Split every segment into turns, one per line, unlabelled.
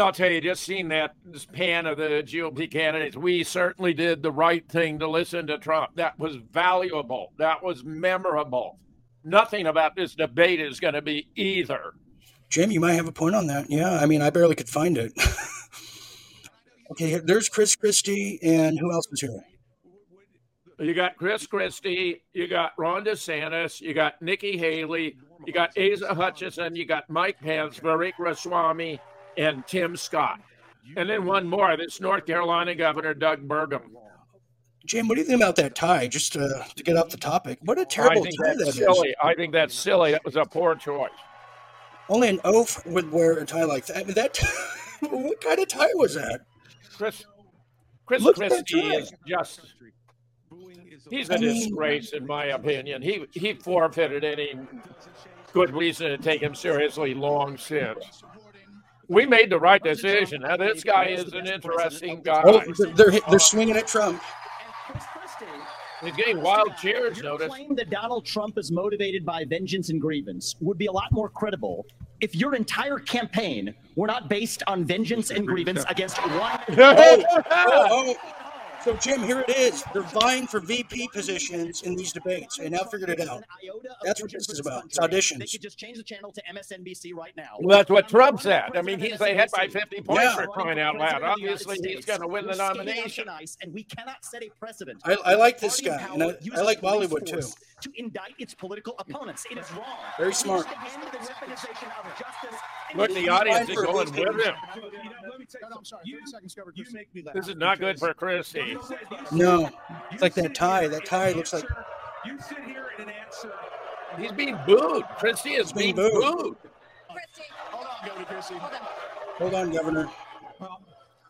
I'll tell you, just seeing that pan of the GOP candidates, we certainly did the right thing to listen to Trump. That was valuable. That was memorable. Nothing about this debate is going to be either.
Jim, you might have a point on that. Yeah, I mean, I barely could find it. okay, there's Chris Christie, and who else is here?
You got Chris Christie, you got Ron DeSantis, you got Nikki Haley, you got Asa Hutchinson, you got Mike Pence, Vivek Ramaswamy, and Tim Scott. And then one more, this North Carolina Governor Doug Burgum.
Jim, what do you think about that tie? Just to, to get off the topic, what a terrible tie that
silly.
is.
I think that's silly. That was a poor choice.
Only an oaf would wear a tie like that. I mean, that what kind of tie was that?
Chris, Chris
Look
Christie is just. He's a
I mean-
disgrace, in my opinion. He he forfeited any good reason to take him seriously long since. We made the right decision. Now this guy is an interesting guy.
Oh, they're they're swinging at Trump.
He's getting wild cheers. Notice.
claim that Donald Trump is motivated by vengeance and grievance would be a lot more credible if your entire campaign were not based on vengeance and grievance against one.
Oh, oh, oh. So, Jim, here it is. They're vying for VP positions in these debates. I now figured it out. That's what this is about. It's auditions.
They
auditions.
could just change the channel to MSNBC right now.
Well, that's what Trump said. I mean, he's ahead by 50 points
Yeah.
for crying out loud. Obviously, he's going to win the nomination.
And we cannot set a precedent.
I- I like this guy, and I- I like Bollywood, too.
To indict its political opponents. It is wrong.
Very smart.
needs the weaponization of justice and
Look,
it
the
needs
audience
to
is
end
going
for
with him.
You make me laugh.
This is not good for Christie.
No, it's like that tie. That tie looks like
You sit here and answer.
He's being booed. Christie is
being
being
booed.
booed.
Hold on, Governor Christie.
Hold on, Governor.
Well,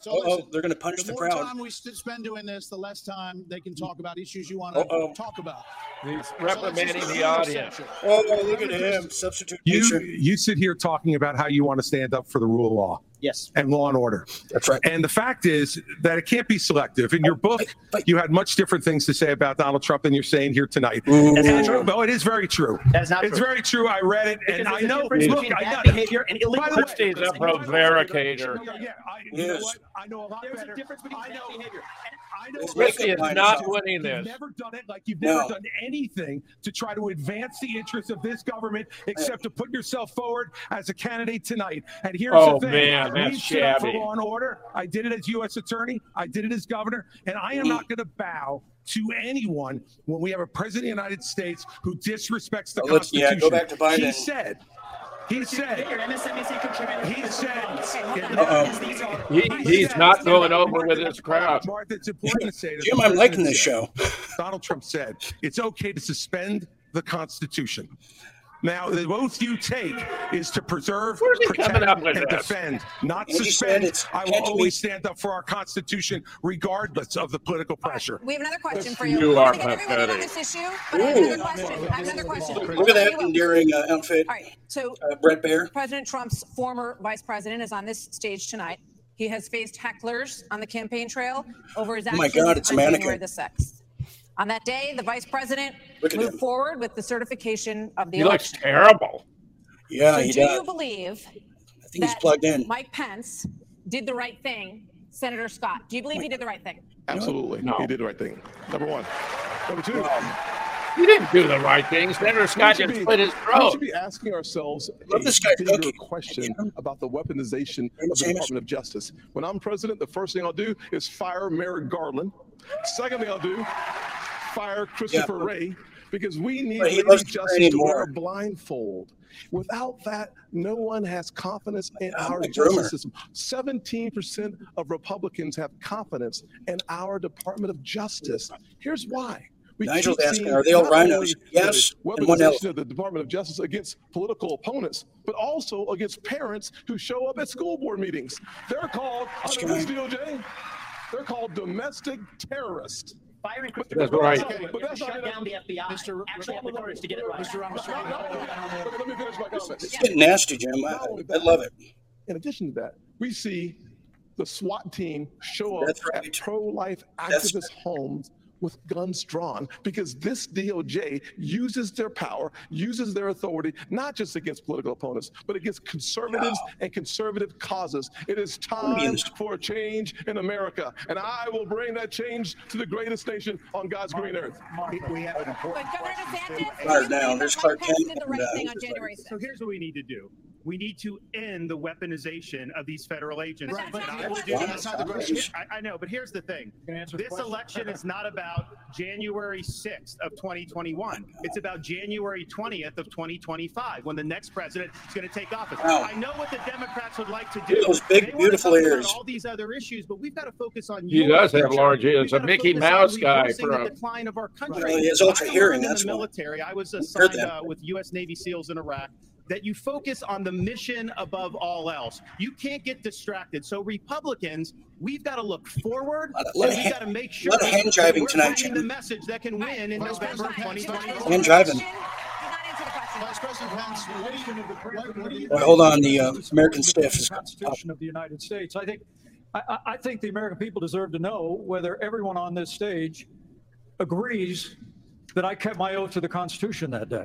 so
Oh,
listen,
they're going to punish
the
the
more time we spend doing this, the less time they can talk about issues you want
Uh-oh.
to talk about.
He's reprimanding the audience.
Oh, look at him. Substitute
You
teacher.
you sit here talking about how you want to stand up for the rule of law
Yes.
and law and order.
That's right.
And the fact is that it can't be selective. In your book,
but-
you had much different things to say about Donald Trump than you're saying here tonight.
That's not true.
well, it is very true.
That is not
it's
true.
very true. I read it, and I know. Look, I know.
behavior and illegal
By the way,
Christie's a
behavior.
prevaricator.
Yeah, yeah, I, you know what? I know a lot
There's
better.
a difference between
I
bad
know.
behavior.
I know.
His
is not
is-
winning
You've
this.
never done it like you've
No.
never done anything to try to advance the interests of this government except to put yourself forward as a candidate tonight. And here's
Oh,
the thing.
man,
We
that's
stood up
shabby.
For law and order. I did it as U.S. attorney. I did it as governor. And I am not going to bow to anyone when we have a president of the United States who disrespects the
Oh, let's- yeah,
Constitution.
go back to Biden.
He said, he said,
Your MSNBC contributor.
he said,
Uh-oh.
He, he's not going over with this crowd.
Martha, it's important to say that
Jim, I'm liking this show.
Donald Trump said it's okay to suspend the Constitution. Now, the oath you take is to preserve,
Where's
protect,
coming up with
and
this?
defend, not
Angie said
suspend.
it's-
I will
Angie, we-
always stand up for our Constitution, regardless of the political pressure.
We have another question for you.
You
We're
are
gonna get everyone in on
pathetic.
this issue, but I have another question. I have another question.
Look at that endearing uh, outfit.
All right. So
Uh, Bret Baier.
President Trump's former vice president is on this stage tonight. He has faced hecklers on the campaign trail over his actions
Oh my
actions
God, it's a
on
mannequin.
January the 6th. On that day, the vice president moved
him.
forward with the certification of the
He looks
election.
terrible.
Yeah,
so
he
do
does.
you believe
I think he's
that
plugged in.
Mike Pence did the right thing, Senator Scott? Do you believe he did the right thing?
Absolutely.
No.
He did the right thing. Number one. Number two.
Um, he didn't do the right thing. Senator Scott
we should
just
be-
split his
We
throat.
should be asking ourselves
Love
a
this guy's
bigger question about the weaponization of the Department of Justice. When I'm president, the first thing I'll do is fire Merrick Garland. Second thing I'll do, fire Christopher
but-
Wray, because we need Lady Justice to wear a blindfold. Without that, no one has confidence in
I'm
our justice
Rumor.
system. 17% of Republicans have confidence in our Department of Justice. Here's why. We
Nigel's asking, are they all
RINOs?
Yes,
the
and one else.
weaponization of the Department of Justice against political opponents, but also against parents who show up at school board meetings. They're called, under this DOJ, they're called domestic terrorists.
Firing
That's
Christopher
right.
Wray
But that's
shut
not-
down the FBI.
Mr.
Actually have the courage to get it right.
Mr. Ramaswamy.
But let me finish my comment.
It's getting nasty, Jim. I, I love it.
In addition to that, we see the SWAT team show up
That's
at pro-life
That's
activist homes with guns drawn because this DOJ uses their power, uses their authority, not just against political opponents, but against conservatives and conservative causes. It is time for a change in America, and I will bring that change to the greatest nation on God's green earth.
We have an important
But Governor DeSantis,
Clark
you
now, there's Clark Kent
the right
uh,
thing on January 6th.
So here's what we need to do. We need to end the weaponization of these federal agents.
But that's not
I will do
That's not the question.
I, I know, but here's the thing.
Can the
This election is not about January 6th of 2021. It's about January 20th of 2025 when the next president is going to take office.
Wow.
I know what the Democrats would like to do.
those big,
They wanna
beautiful ears.
All these other issues, but we've got to focus on.
He
your
does have large ears.
We've
A Mickey Mouse guy
reversing
from-
the decline of our country.
Well, he has ultra
I
hearing, that's
the
why.
military. I was assigned uh, with U.S. Navy SEALs in Iraq. That you focus on the mission above all else. You can't get distracted. So Republicans, we've got to look forward.
Lot of- lot of
we've got to make sure
lot of
that
hand driving
we're
tonight,
bringing
Jim.
the message that can win in
Vice
November
President Pence,
2024.
And driving.
Did not answer the question.
Vice President Pence, what do you, what, what do you?
Wait, hold on, the uh, American Stiff is
The Constitution of the United States. I think, I, I- I think the American people deserve to know whether everyone on this stage agrees that I kept my oath to the Constitution that day.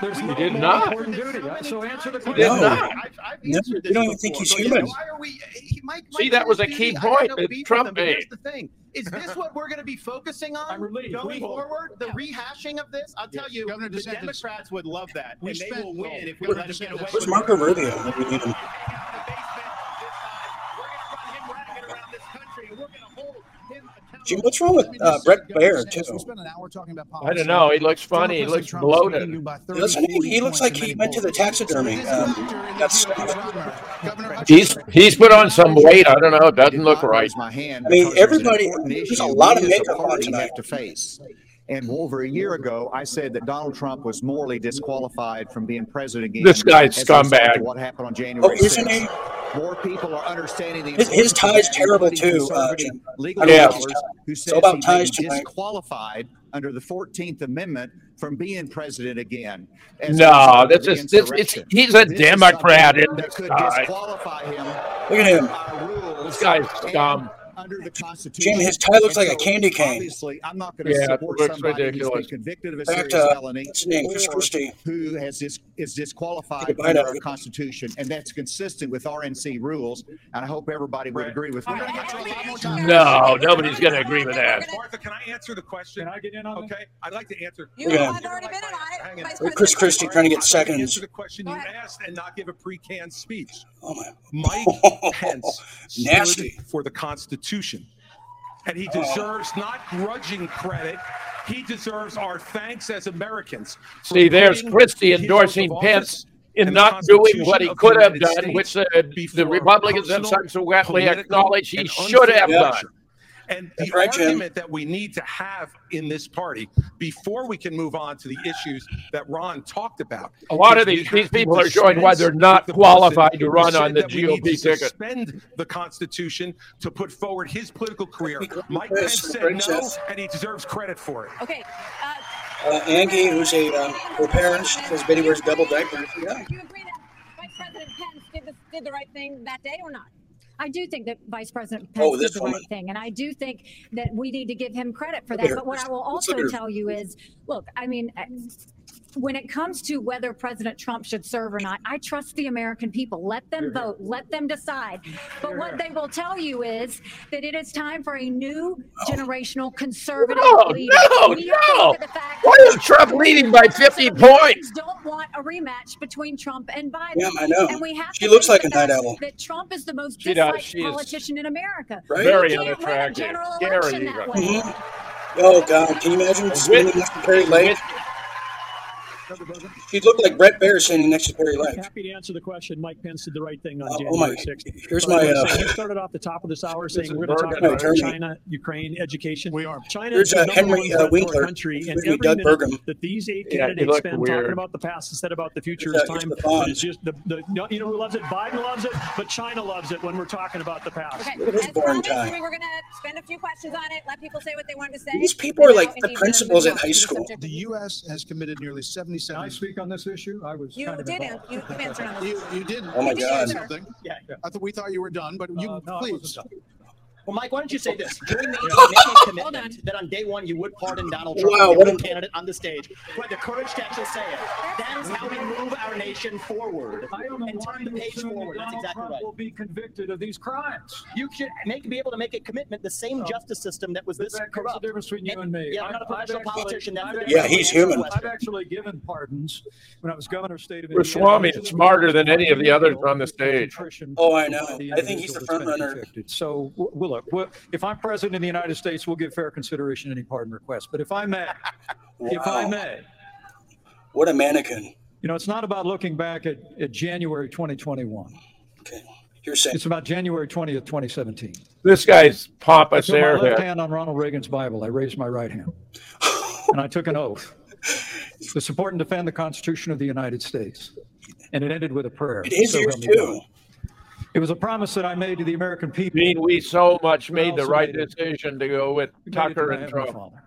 There's no
did
more
not.
important duty. So answer the question.
No.
I've, I've
No, you don't even think he's
but
human.
Why are we? He, Mike,
See, that was a key
did it. I got
point
no
that Trump
him, but Here's the thing: is this what we're going to be focusing on going
We will.
forward? The rehashing of this? I'll tell you,
Governor
the
DeSantis.
Democrats would love that,
We
and they will win if we
Governor
let him get away.
DeSantis.
Where's Marco. Rubio? We. Jim, what's wrong with uh, Bret Baier too?
We spent an hour talking about
I don't know. He looks funny. He looks
President Trump is
bloated.
leading you by 30,
Doesn't he? He looks like he went to the taxidermy.
It is a
Um,
factor in
got
the
stuff.
primary. Governor
He's he's put on some weight. I don't know. It doesn't look right.
My hand
I mean,
because there's an
everybody-
important
there's a lot of
we as
makeup on tonight.
have to face. And over a year ago, I said that Donald Trump was morally disqualified from being president again.
This guy's
as a result of
scumbag.
What happened on
Oh,
January
isn't
6th.
he?
More people are understanding the
His- his
importance of
tie's terrible
including
too, uh.
Legal
I
Yeah.
like his
scholars
tie.
who
It's
says
all about ties
be disqualified under the 14th Amendment from being president again. as
No,
result of
that's
the
just this. It's he's a
This
Democrat
something
in
that
this
could
guy.
disqualify him
Look at him.
This guy's
and
scum.
Under the Constitution.
Jim, his tie looks
And
like a candy cane.
Obviously, I'm not going to
Yeah, it
support
looks
somebody who's
ridiculous.
been convicted of a
Back
serious
to-
felony
name,
or
Christie.
who has dis- is disqualified
Take a bite
under
out
our
it.
Constitution, and that's consistent with RNC rules. And I hope everybody would agree with me.
All right, I think we answered
No, nobody's going to agree with that.
Martha, can I answer the question?
Can I get in on this?
Okay, I'd like to answer.
You
Yeah.
have already been in on it. Vice
Look at Chris Christie trying to get
I'd like to
seconds.
Answer the question you asked and not give a pre-canned speech.
Oh my.
Mike Pence stood
Nasty.
for the Constitution, and he oh. deserves not grudging credit. He deserves our thanks as Americans.
See, there's Christie endorsing
of
Pence in not doing what he could have
United
done, which the, the Republicans have
personal,
subsequently
political,
acknowledged he should have
unfair
done.
Pressure. And the
That's right, Jim.
argument that we need to have in this party before we can move on to the issues that Ron talked about.
A lot of these- these people are showing why they're not
the
qualified to run on the
that we
GOP
to
ticket.
Suspend the Constitution to put forward his political career. Mike Pence said
Princess.
no, and he deserves credit for it.
Okay. Uh,
Uh, Angie, who's a uh, her parents, says Betty wears double diapers. Yeah.
do you agree that Vice President Pence did the, did the right thing that day or not?
I do think that Vice President
Oh,
Pence
this
did the
woman.
right thing, and I do think that we need to give him credit for that. But what I will also
look at her.
tell you is, look, I mean, when it comes to whether President Trump should serve or not, I trust the American people. Let them vote. Let them decide. But what they will tell you is that it is time for a new generational conservative
No,
leader.
no,
We
no.
look at the fact
Why
that
is Trump leading by 50 points?
Don't want a rematch between Trump and Biden.
Yeah, I know.
And we have
She
to
looks like a night owl.
That Trump is the most
She
disliked
She
politician in America.
Right?
Very
You can't win a
unattractive. Scary
election that
even.
way.
Mhm. Oh God, can you imagine standing next to Perry Lake? She looked like Bret Baier standing next to Perry Lake.
Happy to answer the question. Mike Pence did the right thing on
Oh,
January
oh my-
6th.
here's my, uh,
say, you started off the top of this hour saying we're going to talk about
right?
China, Ukraine, education.
We are.
China
Here's,
is the
uh,
number
Henry,
one
uh,
threat to our
Winkler.
country, and every
Doug Burgum.
that these eight
Yeah,
candidates
looked
spend
weird.
talking about the past instead about the future
Here's,
is
uh, here's
time.
the Fonz.
It's just the, the you know who loves it? Biden loves it, but China loves it when we're talking about the past.
Okay.
Look at his
As
boring
promised,
tie.
we were going to spend a few questions on it, let people say what they wanted to say.
These people are like the principals
we're
at high
move on to
school.
The U.S. has committed nearly
Can I speak on this issue? I was
You
kind of
did,
involved.
an- you, you answered on this.
You, you did.
Oh my
you did
God.
Something.
Yeah, yeah.
I thought we thought you were done, but you
Uh, no, I
please.
wasn't done.
Well, Mike, why don't you say this? During the make a commitment that on day one you would pardon Donald Trump,
Wow,
the
what a-
candidate on the stage, who had the courage to actually say it. That is how we move our nation forward
I don't know
and turn the page forward. That's
Donald
exactly
Trump
right.
will be convicted of these crimes.
You should make be able to make a commitment. The same justice system that was this
That makes the difference between you and me.
Yeah, I'm not a
I've
professional
actually-
politician.
I've
the
actually-
Yeah, he's human.
I've actually given pardons when I was governor of state of
Ramaswamy
Indiana.
is smarter than any of the others on the stage.
Oh, I know. I think he's the
individual
front runner.
So, w- well, look, well, if I'm president of the United States, we'll give fair consideration to any pardon request. But if I may, if I may,
What a mannequin.
you know, it's not about looking back at, at January 2021.
Okay. You're saying.
It's about January 20th, 2017.
This guy's
I
pompous
put my left hand on Ronald Reagan's Bible. I raised my right hand. and I took an oath to support and defend the Constitution of the United States. And it ended with a prayer.
It is
So
yours
help me
too.
God. It was a promise that I made to the American people.
Gene, we so much made the right
made
decision to go with
made it
Tucker and Trump.
Father.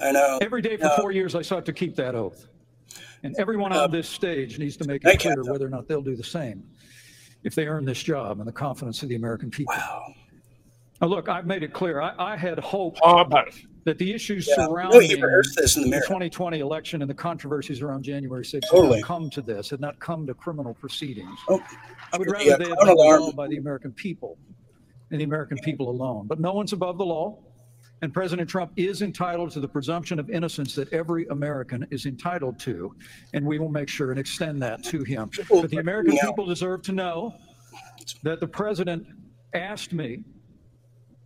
I know.
Every day for
No.
four years, I sought to keep that oath. And everyone
Uh,
on this stage needs to make it clear whether or not they'll do the same if they earn this job and the confidence of the American people.
Wow.
Now, look, I've made it clear. I, I had hoped
Pompous.
that the issues
Yeah.
Surrounding
you rehearsed this the
the 2020 election and the controversies around January 6th
Totally.
had not come to this, had not come to criminal proceedings.
Oh,
I would rather they had been
alarm.
by the American people and the American people alone. But no one's above the law. And President Trump is entitled to the presumption of innocence that every American is entitled to. And we will make sure and extend that to him. But the American people deserve to know that the president asked me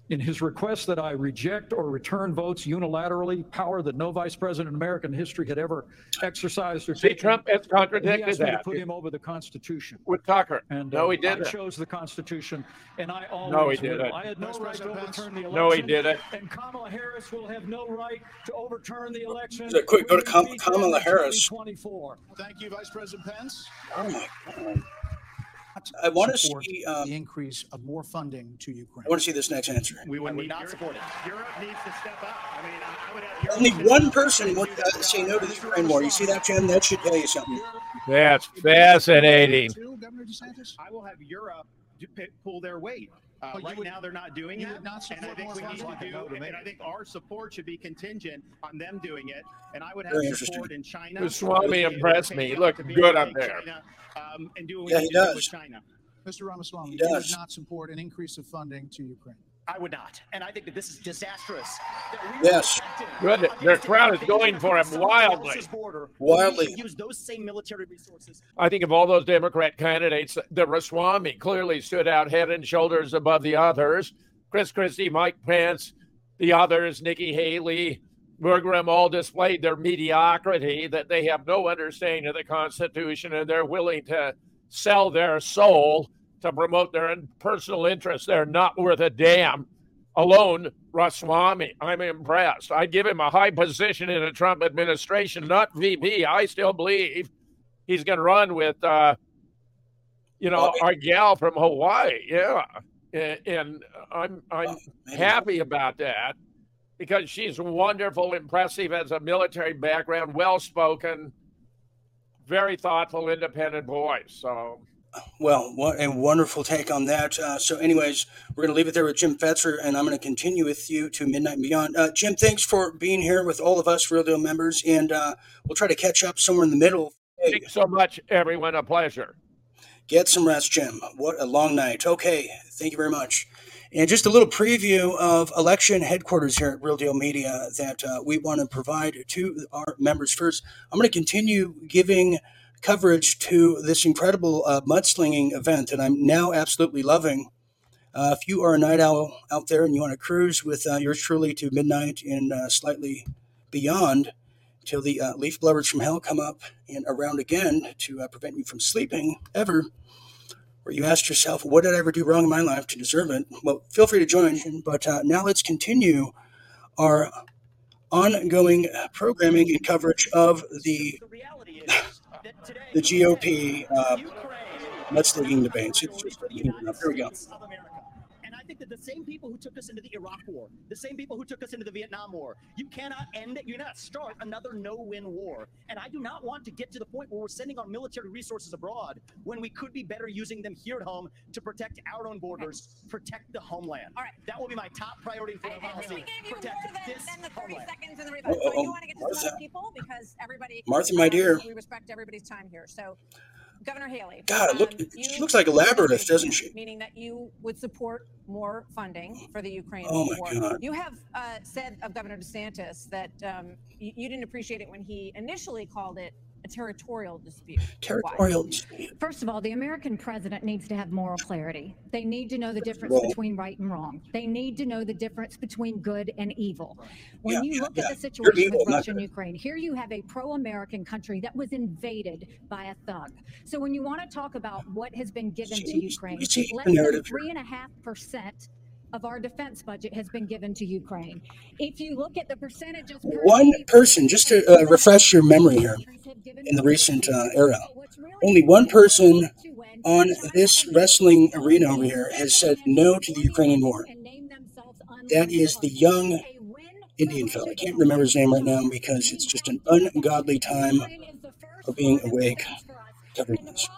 in his request that I reject or return votes unilaterally, power that no vice president in American history had ever exercised or
See,
taken.
Trump has
He
contradicted
asked me to put him over the Constitution.
with Tucker.
And
No,
uh,
he didn't.
chose the Constitution, and I always
No, he didn't.
I had no
Vice
right to overturn the election.
No, he didn't.
And Kamala Harris will have no right to overturn the election.
So quick, go to
We
Kam-
defeat
Kamala Harris.
2024.
Thank you, Vice President Pence.
Oh my God. I want to see. Um,
the increase of more funding to Ukraine.
I want to see this next answer.
We would
would not
Europe-
support it.
Europe needs to step up. I mean, I I would have Europe
Only one person would uh, say no to the Ukraine war. You see that, Jim? That should tell you something.
That's fascinating.
Too, Governor DeSantis?
I will have Europe pull their weight. Uh,
But
right
would-
now, they're not doing
you
it,
not
and I think we need to do. And I think our support should be contingent on them doing it. And I would have
Very
support in China.
Ramaswamy
to be
impressed me. He looked good up there.
China, um, and do what we
Yeah,
need
he
to do
does.
with China.
Mr. Ramaswamy,
He
you would
does.
not support an increase of funding to Ukraine.
I would not. And I think that this is disastrous.
Yes.
Good. Their crowd is going for him wildly.
border.
Wildly.
Use those same military resources.
I think of all those Democrat candidates, the Ramaswamy clearly stood out head and shoulders above the others. Chris Christie, Mike Pence, the others, Nikki Haley, Burgum, all displayed their mediocrity, that they have no understanding of the Constitution and they're willing to sell their soul to promote their own personal interests. They're not worth a damn. Alone, Ramaswamy, I'm impressed. I'd give him a high position in a Trump administration, not VP. I still believe he's going to run with, uh, you know, our gal from Hawaii. Yeah, and, and I'm I'm happy about that because she's wonderful, impressive as a military background, well spoken, very thoughtful, independent voice. So
Well, what a wonderful take on that. Uh, so, anyways, we're going to leave it there with Jim Fetzer, and I'm going to continue with you to midnight and beyond. Uh, Jim, thanks for being here with all of us Real Deal members, and uh, we'll try to catch up somewhere in the middle.
Thanks so much, everyone. A pleasure.
get some rest, Jim. What a long night. Okay, thank you very much. And just a little preview of election headquarters here at Real Deal Media that uh, we want to provide to our members first. I'm going to continue giving coverage to this incredible uh, mudslinging event that I'm now absolutely loving. Uh, if you are a night owl out there and you want to cruise with uh, yours truly to midnight and uh, slightly beyond till the uh, leaf blowers from hell come up and around again to uh, prevent you from sleeping ever, or you ask yourself, what did I ever do wrong in my life to deserve it? Well, feel free to join. But uh, now let's continue our ongoing programming and coverage of the
The
GOP uh,
Ukraine
mudslinging debates. It's just here we go.
United States of America. And I think that the same people who took us into the Iraq War, the same people who took us into the Vietnam War, you cannot end it. You cannot start another no-win war. And I do not want to get to the point where we're sending our military resources abroad when we could be better using them here at home to protect our own borders, protect the homeland. All right, that will be my top priority for the
I, I think we
policy.
gave you
Protect
more than, than the 30
homeland.
seconds in the oh, rebuttal. So I
Uh-oh.
want to get to some
Martha.
other people because everybody.
Martha, my dear.
We respect everybody's time here. So, Governor Haley.
God, look,
um,
she looks like a labyrinth, doesn't she?
Meaning that you would support more funding for the Ukraine
Oh,
war.
God.
You have uh, said of Governor DeSantis that um, you, you didn't appreciate it when he initially called it a territorial dispute. Why?
Territorial.
First of all, the American president needs to have moral clarity. They need to know the difference
Well-
between right and wrong. They need to know the difference between good and evil. When
Yeah,
you look
yeah.
at the situation
evil,
with Russia and. Ukraine, here you have a pro-American country that was invaded by a thug. So when you want to talk about what has been given to Ukraine, less than three and a half percent of our defense budget has been given to Ukraine. If you look at the percentages, per
One person, just to uh, refresh your memory here, in the recent uh, era, only one person on this wrestling arena over here has said no to the Ukrainian war. That is the young Indian fellow. I can't remember his name right now because it's just an ungodly time of being awake covering this.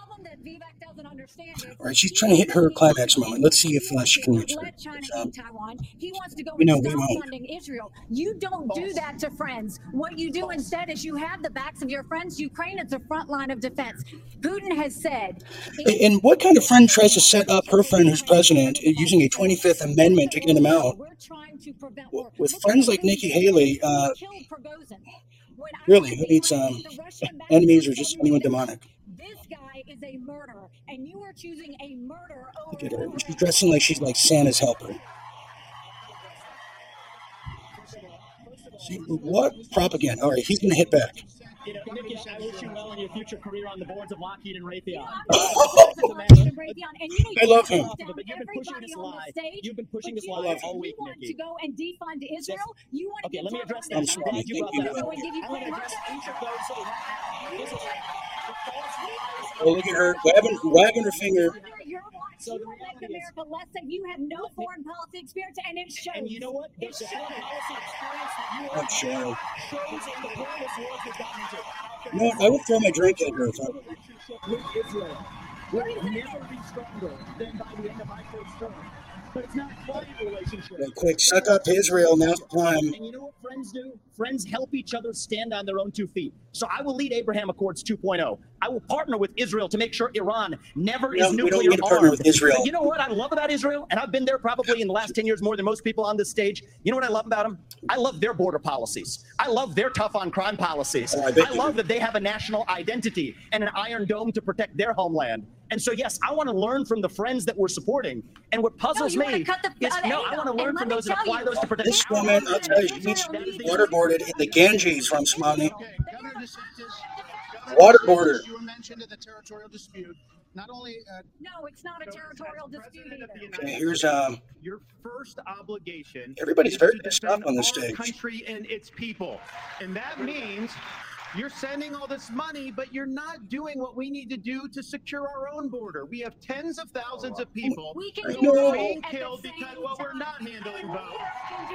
All right, she's trying to hit her climax moment. Let's see if uh, she can reach
Let
it.
China
Um,
eat Taiwan. He wants to go
we know
and stop funding Israel. You don't do that to friends. What you do instead is you have the backs of your friends. Ukraine is the front line of defense. Putin has said.
And what kind of friend tries to set up her friend who's president uh, using a 25th Amendment to get him out?
We're trying to prevent war.
With friends like Nikki Haley, uh,
killed Prigozhin. When I
really, who needs um,
with the Russian
enemies or just anyone demonic?
This guy is a murderer, and you are choosing a murderer over
Look at her. She's dressing like she's like Santa's helper. See, what propaganda? All right, he's going to hit back.
You know, Nikki, I wish you well in your future career on the boards of Lockheed and Raytheon.
I love him.
You've been pushing this lie. You've been pushing this lie all week,
You want to go and defund Israel? You want to
Okay, let me address that.
I'm sorry.
you brought that
Go
up.
and give
I'm going to
Ukraine
address
money?
each of those. so that- This is
Oh, look at her wagging, wagging her finger.
Your watch, you will make America less safe. You have no foreign policy experience, and it shows.
And you know what? The
It
the
shows.
foreign policy experience
I'm
oh,
sure.
shows in the perilous wars we've gotten into.
You know what? I would throw my drink at her. If I,
relationship with Israel will never be stronger than by the end of my first term. But it's not quite a relationship.
Quick, suck up Israel. Now's the time.
And you know what friends do? Friends help each other stand on their own two feet. So I will lead Abraham Accords 2.0. I will partner with Israel to make sure Iran never
No,
is
we don't
nuclear
need to partner
armed.
with Israel.
But you know what I love about Israel? And I've been there probably in the last 10 years more than most people on this stage. You know what I love about them? I love their border policies. I love their tough on crime policies.
Oh, I
I love
do.
that they have a national identity and an iron dome to protect their homeland. And so, yes, I want to learn from the friends that we're supporting. And what puzzles
you wanna
me
the
is
other
no, I want to learn from those and apply
you,
those to protect
This
our
woman, I'll tell you, she needs to waterboarded in the Ganges from Somali.
Okay, Governor
Waterboarder.
You were mentioned in the territorial dispute. Not only uh,
No, it's not a territorial dispute.
Okay, here's um.
Your first obligation.
Everybody's very
to
pissed off on this
our
stage.
Country and its people, and that means you're sending all this money, but you're not doing what we need to do to secure our own border. We have tens of thousands of people
We can
who are being killed because well, we're not handling votes.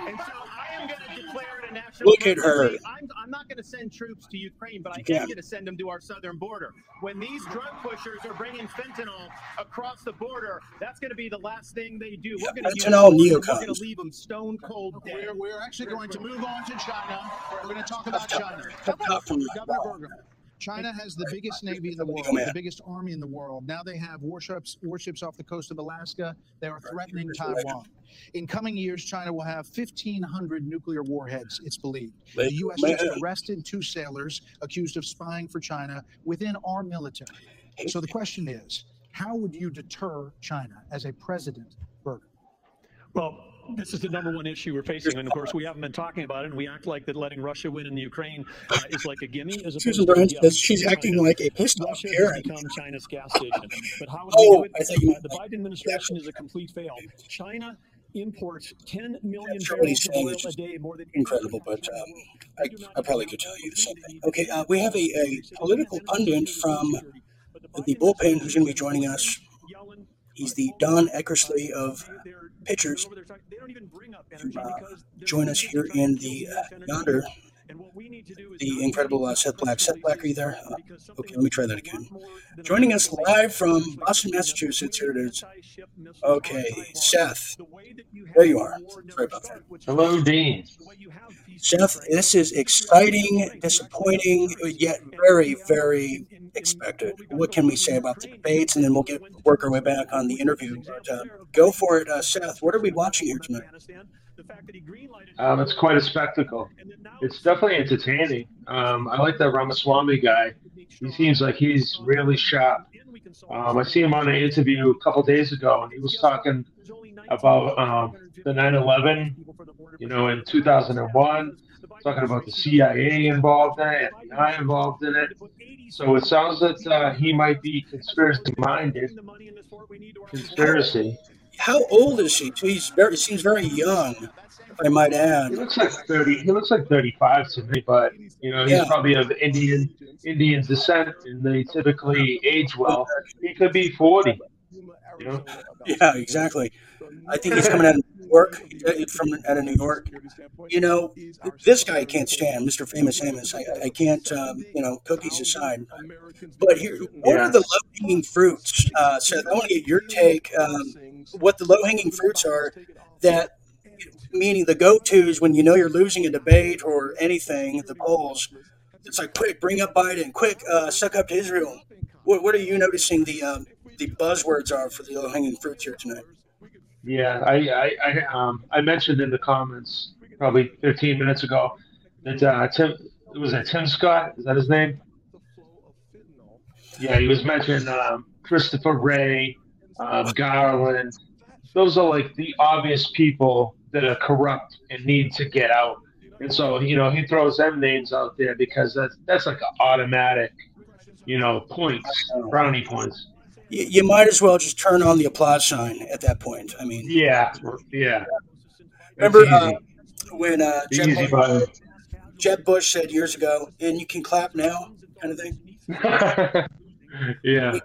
And so I am going to declare it a national
Look at her.
emergency. I'm, I'm not going to send troops to Ukraine, but I am
can.
going to send them to our southern border. When these drug pushers are bringing fentanyl across the border, that's going to be the last thing they do. We're going to use
Fentanyl
force We're going to leave them stone cold dead.
we're, we're actually going to move on to China. We're going to talk about China.
Tough top from
Governor Burgum. China has the biggest navy in the world, the biggest army in the world. Now they have warships warships off the coast of Alaska. They are threatening
here's the legend.
Taiwan. In coming years, China will have 1,500 nuclear warheads, it's believed. The U.S.
man.
just arrested two sailors accused of spying for China within our military. So the question is, how would you deter China as a president, Burgum?
Well, this is the number one issue we're facing, and of course, we haven't been talking about it, and we act like that letting Russia win in the Ukraine uh, is like a gimme. As
Susan
opposed
Burns
yeah,
says she's
China.
acting like a off
Russia has become China's gas station. But how would
Oh,
we do it? Uh, the Biden administration is a complete fail. China imports 10 million
That's
barrels of oil a day, more than
incredible, but um, I, I probably could tell you the same thing. Okay, uh, we have a, a political pundit from the bullpen who's going to be joining us. He's the Don Eckersley of pitchers uh, join us here in the uh, yonder the incredible uh, Seth Black. Seth Black, are you there? Uh, okay, let me try that again. Joining us live from Boston, Massachusetts. Here it is. Okay, Seth. There you are. Sorry about that.
Hello, Dean.
Seth, this is exciting, disappointing, yet very, very expected. What can we say about the debates? And then we'll get work our way back on the interview. But, uh, go for it, uh, Seth. What are we watching here tonight?
Um, it's quite a spectacle. It's definitely entertaining. Um, I like that Ramaswamy guy. He seems like he's really sharp. Um, I see him on an interview a couple days ago, and he was talking about um, the 9/11, you know, in 2001. Talking about the CIA involved in it, FBI involved in it. So it sounds that uh, he might be conspiracy minded. Conspiracy.
How old is she? She's very seems very young, if I might add.
He looks like thirty. He looks like thirty-five to me, but you know, he's
Yeah.
probably of Indian Indian descent, and they typically age well. He could be forty. You know,
Yeah, exactly. I think he's coming out of New York, from out of New York. You know, this guy I can't stand, Mr. Famous Amos. I, I can't, um, you know, cookies aside. But here, what are the low hanging fruits, uh, Seth? I want to get your take. Um, what the low hanging fruits are that, meaning the go tos when you know you're losing a debate or anything at the polls. It's like, quick, bring up Biden. Quick, uh, suck up to Israel. What, what are you noticing the um, the buzzwords are for the low hanging fruits here tonight?
yeah. I I I, um, I mentioned in the comments probably 15 minutes ago that uh, Tim was it Tim Scott? Is that his name? Yeah, he was mentioning um, Christopher Wray, um, Garland. Those are like the obvious people that are corrupt and need to get out. And so, you know, he throws them names out there because that's that's like an automatic, you know, points, brownie points.
You, you might as well just turn on the applause sign at that point. I mean,
Yeah, yeah.
remember uh, when uh, Jeb,
easy
Bush. Jeb Bush said years ago, and you can clap now, kind of thing?
yeah.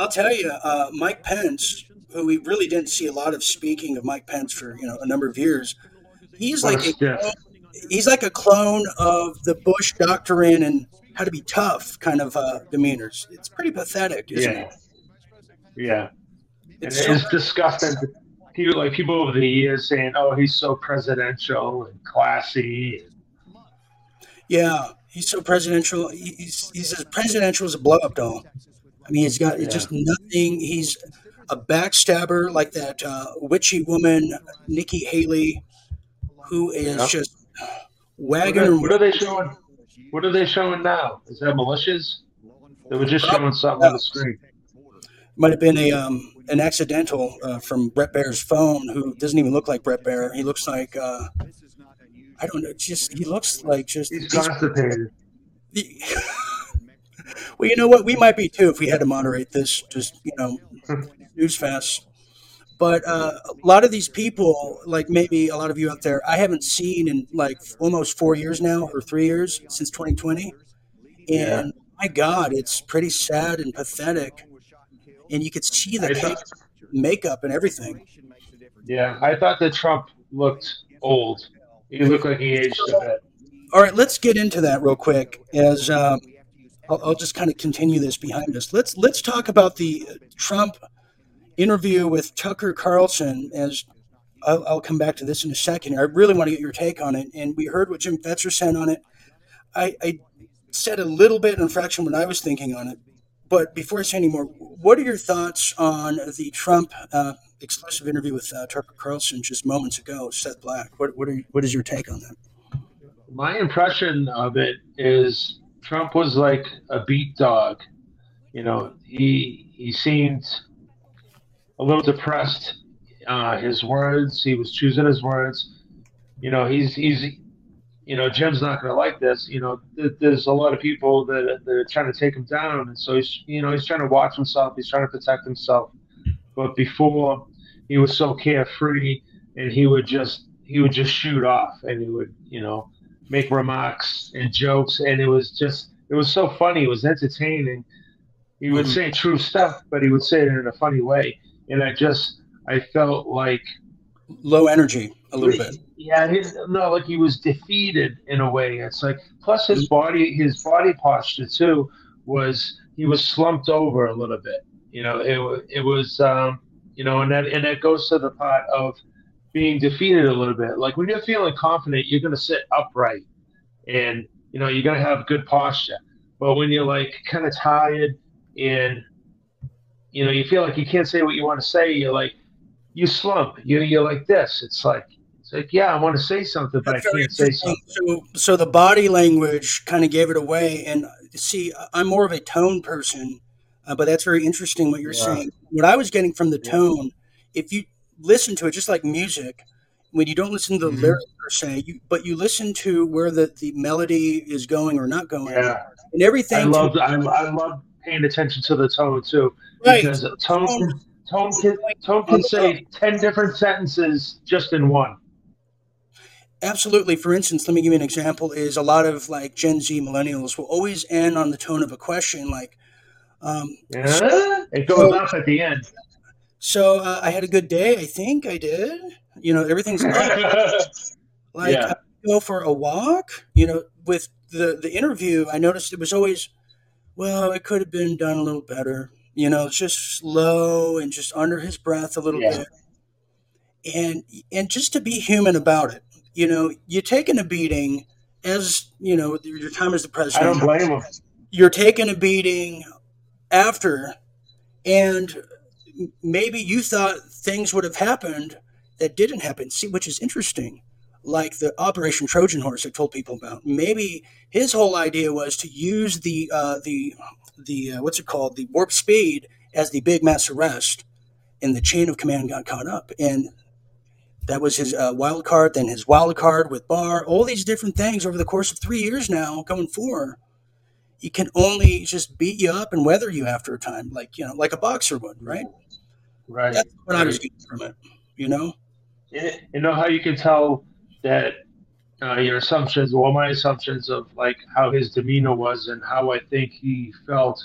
I'll tell you, uh, Mike Pence, who we really didn't see a lot of speaking of Mike Pence for you know a number of years, he's like a,
stiff.
he's like a clone of the Bush doctrine and how to be tough kind of uh, demeanors. It's pretty pathetic, isn't
Yeah.
it?
Yeah.
It's
it's, disgusting. People like people over the years saying, "Oh, he's so presidential and classy."
Yeah, he's so presidential. He- He's he's as presidential as a blow up doll. I mean, he's got
Yeah.
just nothing. He's a backstabber like that uh, witchy woman, Nikki Haley, who is
Yeah.
just
What
wagging
are, what are they showing? What are they showing now? Is that militias? They were just showing something on the screen.
Might have been a um, an accidental uh, from Bret Baier's phone, who doesn't even look like Bret Baier. He looks like uh, I don't know. Just he looks like just.
He's
he's-
constipated.
well, you know what? We might be too if we had to moderate this. Just you know, news fast. But uh, a lot of these people, like maybe a lot of you out there, I haven't seen in like almost four years now, or three years since 2020.
Yeah.
And my God, it's pretty sad and pathetic. And you could see the
thought-
makeup and everything.
Yeah, I thought that Trump looked old. He looked like he aged a bit.
All right, let's get into that real quick. As um, I'll, I'll just kind of continue this behind us. Let's let's talk about the Trump interview with Tucker Carlson. As I'll, I'll come back to this in a second. I really want to get your take on it. And we heard what Jim Fetzer said on it. I, I said a little bit in fraction what I was thinking on it. But before I say any more, what are your thoughts on the Trump uh, exclusive interview with uh, Tucker Carlson just moments ago? Seth Black. What what, are, what is your take on that?
My impression of it is Trump was like a beat dog. You know, he he seemed a little depressed. Uh, his words, he was choosing his words. You know, he's he's you know Jim's not going to like this. You know, th- there's a lot of people that that are trying to take him down, and so he's you know he's trying to watch himself. He's trying to protect himself. But before, he was so carefree, and he would just he would just shoot off, and he would you know make remarks and jokes, and it was just it was so funny. It was entertaining. He would
Mhm.
say true stuff, but he would say it in a funny way, and I just I felt like
low energy a little bit.
Yeah, his, no, like he was defeated in a way. It's like plus his body, his body posture too was he was slumped over a little bit. You know, it it was um, you know, and that and that goes to the part of being defeated a little bit. Like when you're feeling confident, you're gonna sit upright, and you know you're gonna have good posture. But when you're like kind of tired and you know you feel like you can't say what you want to say, you're like you slump. You you're like this. It's like it's like yeah, I want to say something, but I can't say something.
So, so the body language kind of gave it away. And see, I'm more of a tone person, uh, but that's very interesting what you're
Yeah.
saying. What I was getting from the tone, if you listen to it, just like music, when you don't listen to the
Mhm.
lyrics per se, you, but you listen to where the, the melody is going or not going,
Yeah.
and everything.
I love I, I love paying attention to the tone too,
Right.
because tone can, tone can tone can say ten different sentences just in one.
Absolutely. For instance, let me give you an example. Is a lot of like Gen Z millennials will always end on the tone of a question, like, um,
Yeah, it goes up at the end.
So uh, I had a good day. I think I did. You know, everything's like
Yeah.
I go for a walk. You know, with the the interview, I noticed it was always, well, it could have been done a little better. You know, just slow and just under his breath a little
Yeah.
bit, and and just to be human about it. You know, you're taking a beating as you know your time as the president.
I don't blame him.
You're taking a beating after, and maybe you thought things would have happened that didn't happen. See, which is interesting. Like the Operation Trojan Horse I told people about. Maybe his whole idea was to use the uh, the the uh, what's it called the warp speed as the big mass arrest, and the chain of command got caught up, and that was his uh, wild card. Then his wild card with Barr. All these different things over the course of three years now, going four. He can only just beat you up and weather you after a time, like you know, like a boxer would, right?
Right.
That's what I was getting from it. You know.
You you know how you can tell that uh, your assumptions, well, my assumptions of like how his demeanor was and how I think he felt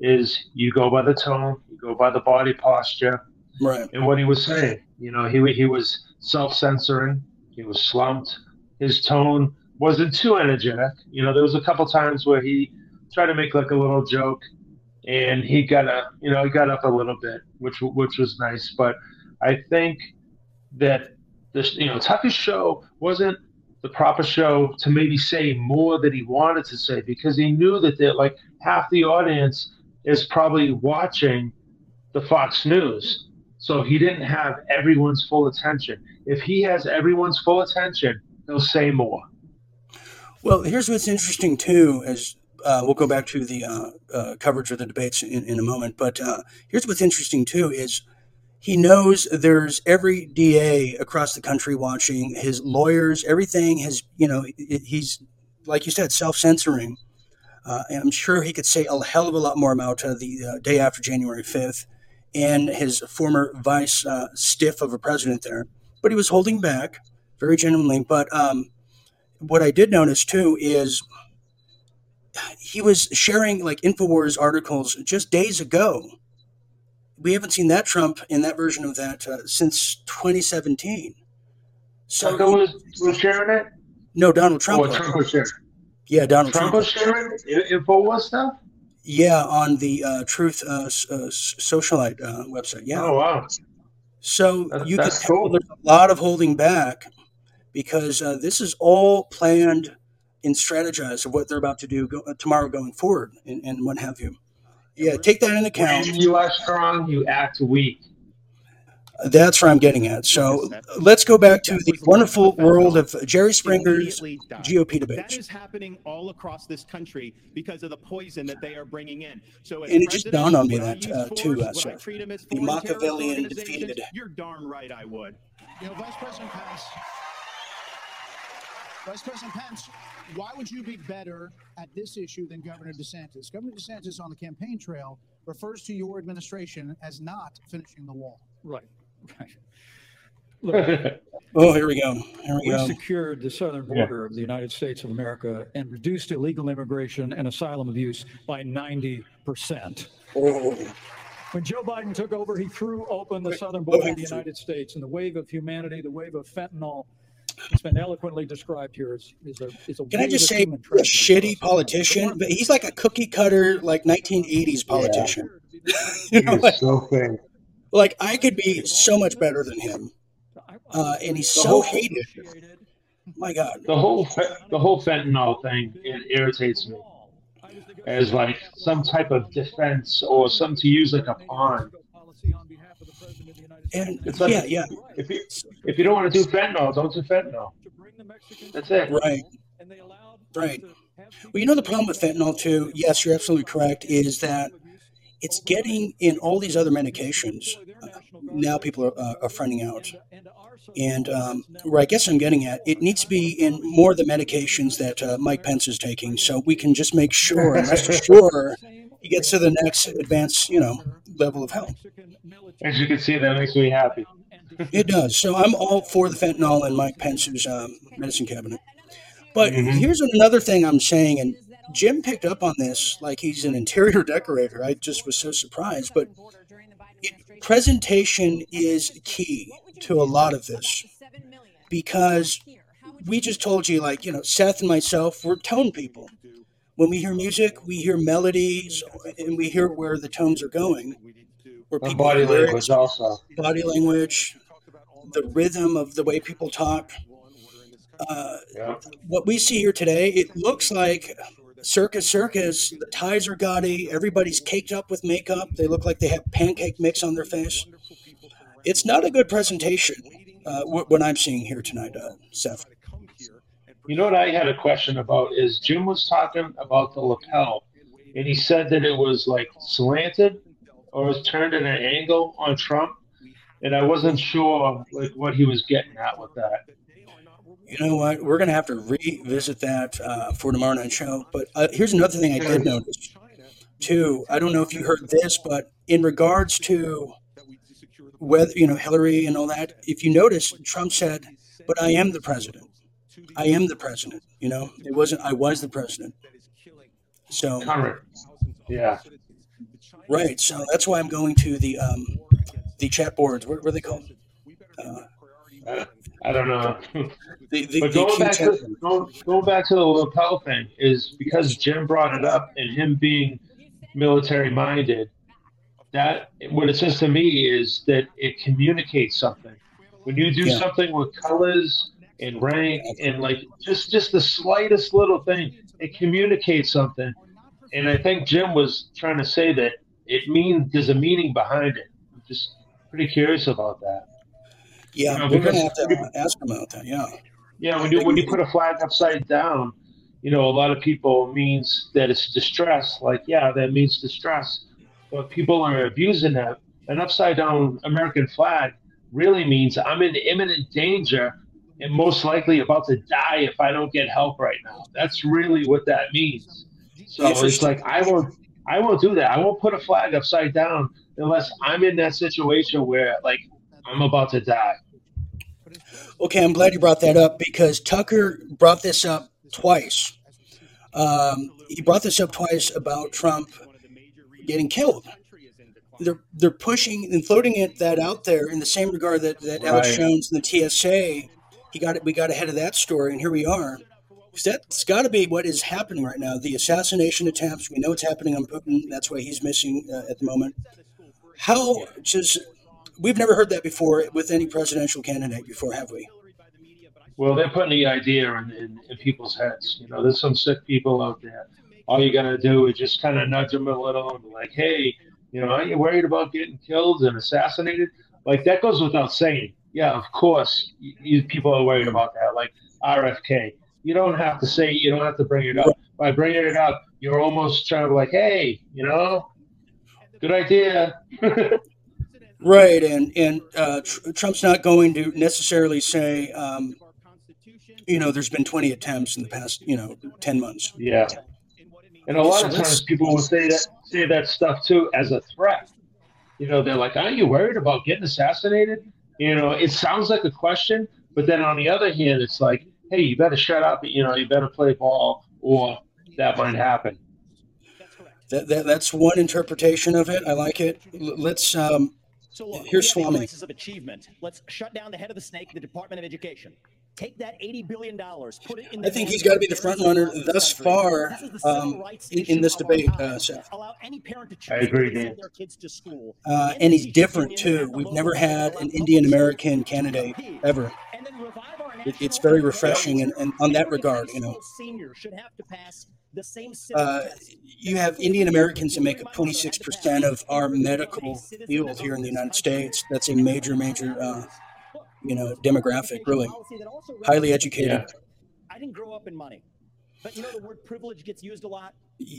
is you go by the tone, you go by the body posture,
Right.
and what he was saying. You know, he he was self-censoring, he was slumped, his tone wasn't too energetic. You know, there was a couple times where he tried to make like a little joke, and he got a you know he got up a little bit, which which was nice. But I think that this you know Tucker's show wasn't the proper show to maybe say more that he wanted to say because he knew that that like half the audience is probably watching the Fox News. So he didn't have everyone's full attention. If he has everyone's full attention, he'll say more.
Well, here's what's interesting too, as uh, we'll go back to the uh, uh, coverage of the debates in, in a moment. But uh, here's what's interesting too is he knows there's every DA across the country watching. His lawyers, everything has you know he's like you said, self-censoring. Uh, and I'm sure he could say a hell of a lot more about uh, the uh, day after January 5th and his former vice uh, stiff of a president there. But he was holding back very genuinely. But um, what I did notice too is he was sharing like InfoWars articles just days ago. We haven't seen that Trump in that version of that uh, since 2017. So
Tucker was, was sharing it?
no, Donald Trump.
Oh,
was.
Trump was sharing.
Yeah, Donald
Trump
Trump.
was sharing InfoWars stuff?
Yeah, on the uh, Truth uh, s- uh, Socialite uh, website. Yeah.
Oh, wow.
So
That-
you can
that's
tell
cool.
there's a lot of holding back because uh, this is all planned and strategize of what they're about to do go- uh, tomorrow going forward and, and what have you. Yeah, take that into account.
When you are strong, you act weak.
That's where I'm getting at. So let's go back to the wonderful world of Jerry Springer's
immediately died.
GOP
That
debates.
is happening all across this country because of the poison that they are bringing in. So, as
And it just
president,
dawned on me that,
use
uh, too, uh,
Would I
Seth.
treat them as
The Machiavellian defeated.
You're darn right I would.
You know, Vice President Pence, Vice President Pence, why would you be better at this issue than Governor DeSantis? Governor DeSantis on the campaign trail refers to your administration as not finishing the wall.
Right. Right. Look,
Oh, here we go. Here we
we
go.
secured the southern border of the United States of America and reduced illegal immigration and asylum abuse by 90%.
Oh.
When Joe Biden took over, he threw open the southern border of the United States, and the wave of humanity, the wave of fentanyl, it's been eloquently described here. Is, is a is a
Can I just say, a shitty politician, but he's like a cookie cutter, like 1980s politician. you know, like,
so fake.
like I could be so much better than him, uh, and he's
The
so
whole-
hated. My God,
The whole the whole fentanyl thing it irritates me as like some type of defense or something to use like a pawn.
And
It's like
yeah, yeah,
if you if you don't want to do fentanyl, don't do fentanyl. That's it.
right, right. Well, you know the problem with fentanyl too. Yes, you're absolutely correct. Is that it's getting in all these other medications. Uh, now people are, uh, are finding out, and um, where I guess I'm getting at, it needs to be in more of the medications that uh, Mike Pence is taking, so we can just make sure and rest assured he gets to the next advanced, you know, level of health.
As you can see, that makes me happy.
It does. So I'm all for the fentanyl in Mike Pence's um, medicine cabinet. But
Mhm.
here's another thing I'm saying, and Jim picked up on this like he's an interior decorator. I just was so surprised. But it, presentation is key to a lot of this because we just told you, like, you know, Seth and myself, we're tone people. When we hear music, we hear melodies and we hear where the tones are going. Where
And body language also.
body language, the rhythm of the way people talk. Uh,
Yeah.
what we see here today, it looks like circus circus. The ties are gaudy. Everybody's caked up with makeup. They look like they have pancake mix on their face. It's not a good presentation. Uh, I'm seeing here tonight, uh, Seth.
You know what I had a question about is Jim was talking about the lapel, and he said that it was like slanted or was turned at an angle on Trump, and I wasn't sure like what he was getting at with that.
You know what? We're going to have to revisit that uh, for tomorrow night show. But uh, here's another thing I did notice, too. I don't know if you heard this, but in regards to whether, you know, Hillary and all that, if you notice, Trump said, but I am the president. I am the president. You know, it wasn't, I was the president. So,
Current. Yeah.
right. So that's why I'm going to the, um, the chat boards. What, what are they called? Uh,
I, I don't know.
the, the,
but going
Q
back to going, going back to the lapel thing is because Jim brought it up and him being military minded. That what it says to me is that it communicates something. When you do
Yeah.
something with colors and rank and like just just the slightest little thing, it communicates something. And I think Jim was trying to say that it means there's a meaning behind it. I'm just pretty curious about that.
Yeah,
You know,
we're going to have to uh, ask him about that. Yeah.
Yeah, when you when you put a flag upside down, you know, a lot of people means that it's distress. Like, yeah, that means distress. But people are abusing that. An upside down American flag really means I'm in imminent danger and most likely about to die if I don't get help right now. That's really what that means. So it's like I won't I won't do that. I won't put a flag upside down unless I'm in that situation where like I'm about to die.
Okay, I'm glad you brought that up because Tucker brought this up twice. Um, he brought this up twice about Trump getting killed. They're they're pushing and floating it that out there in the same regard that, that Alex Jones and the TSA. He got it. We got ahead of that story, and here we are. That's got to be what is happening right now. The assassination attempts. We know it's happening on Putin. That's why he's missing uh, at the moment. How just we've never heard that before with any presidential candidate before, have we?
Well, they're putting the idea in, in, in people's heads. You know, there's some sick people out there. All you gotta do is just kind of nudge them a little and be like, hey, you know, aren't you worried about getting killed and assassinated? Like that goes without saying. Yeah, of course, you, you, people are worried about that. Like RFK, you don't have to say, you don't have to bring it up. By bringing it up, you're almost trying to be like, hey, you know, good idea.
Right, and and uh, tr- Trump's not going to necessarily say, um, you know, there's been 20 attempts in the past, you know, 10 months.
Yeah. And a lot
So
of times people will say that say that stuff too as a threat. You know, they're like, "Aren't you worried about getting assassinated?" You know, it sounds like a question, but then on the other hand, it's like, "Hey, you better shut up. You know, you better play ball, or that might happen."
That, that that's one interpretation of it. I like it. Let's um,
So look,
here's
we have a
Swami.
crisis of achievement. Let's shut down the head of the snake, the Department of Education. Take that eighty billion dollars, put it in. The
I think he's got to be the
parents
front runner thus far
This is the civil
um, in, in this debate,
time.
uh, Seth.
Allow any parent to choose
I agree,
to
Dan.
send their kids to school.
Uh,
End
and he's different too. We've never had an Indian American candidate ever.
And then revive our
It, it's very refreshing, and, and on that regard, you know,
Seniors should have to pass the same
uh, you have Indian Americans that make up 26% of our medical field here in the United States. That's a major, major, uh, you know, demographic, really. Highly educated.
I didn't grow up in money. But you know the word privilege gets used a lot.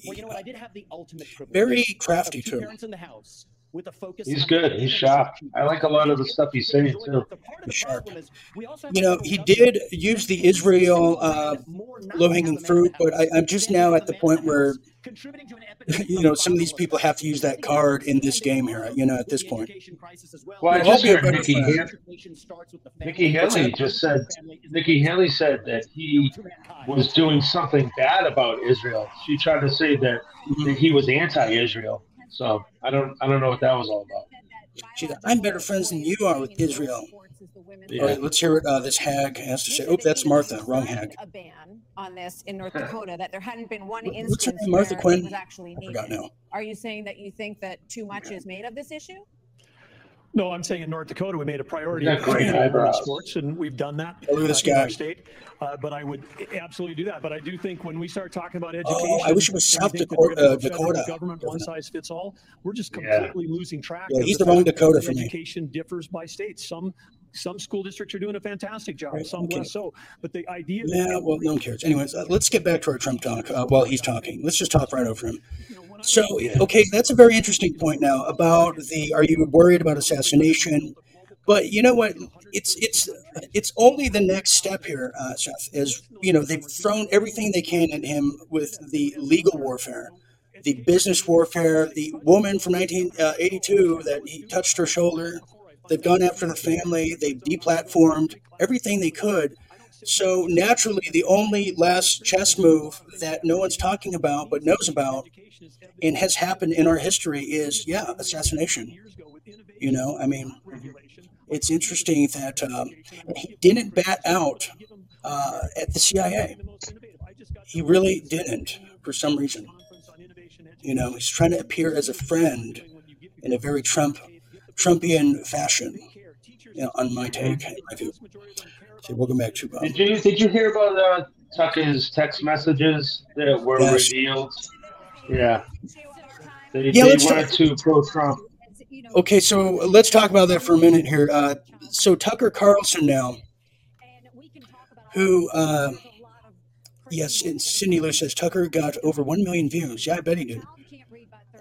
Well, you know what? I did have the ultimate privilege.
Very crafty,
two
too.
Parents in the house with a focus.
He's
on
good. He's sharp. I like a lot of the stuff he's saying too.
You know, he did use the Israel uh, low hanging fruit, but I, I'm just now at the point where, you know, some of these people have to use that card in this game here, you know, at this point.
Well, I
I'll
just
a
heard
better
Nikki,
friend.
Ha- Nikki Haley just said. Nikki Haley said that he was doing something bad about Israel. She tried to say that, that he was anti-Israel. So I don't, I don't know what that was all about.
She's like, I'm better friends than you are with Israel.
Yeah.
All right, let's hear what uh, this hag has to say. Oh, that's Martha. Wrong hag.
A ban on this in North Dakota, that there hadn't been one
What's her
instance
name? Martha
where
Quinn?
it was actually needed.
now.
Are you saying that you think that too much is made of this issue?
No, I'm saying in North Dakota, we made a priority
Isn't
of
that great
women's
eyebrows?
sports, and we've done that
look at this
uh, in our
guy.
state. Uh, but I would absolutely do that. But I do think when we start talking about education,
Oh,
education,
I wish it was South
think that we're
Dakota-
gonna
uh, Dakota
government, one size fits all. We're just
Yeah.
completely losing track.
Yeah, he's
the
the wrong Dakota for me.
Education differs by state. Some some school districts are doing a fantastic job,
Right,
some
okay.
less so. But the idea that
Yeah, well, no one cares. Anyways, uh, let's get back to our Trump talk uh, while he's talking. Let's just talk right over him. So, okay, that's a very interesting point now about the. Are you worried about assassination? But you know what? It's it's it's only the next step here, uh, Seth. Is you know they've thrown everything they can at him with the legal warfare, the business warfare. The woman from 1982 that he touched her shoulder. They've gone after the family. They've deplatformed everything they could. So naturally, the only last chess move that no one's talking about but knows about and has happened in our history is, yeah, assassination. You know, I mean, it's interesting that um, he didn't bat out uh, at the CIA. He really didn't for some reason. You know, he's trying to appear as a friend in a very Trump, Trumpian fashion. You know, on my take, in my view. So welcome back to. Um,
Did you did you hear about uh, Tucker's text messages that were
Yes.
revealed? Yeah. They,
Yeah,
they
let's
wanted
talk-
to pro Trump.
Okay, so let's talk about that for a minute here. Uh, so Tucker Carlson now, who, uh, yes, and Cindy Lou says Tucker got over one million views. Yeah, I bet he did.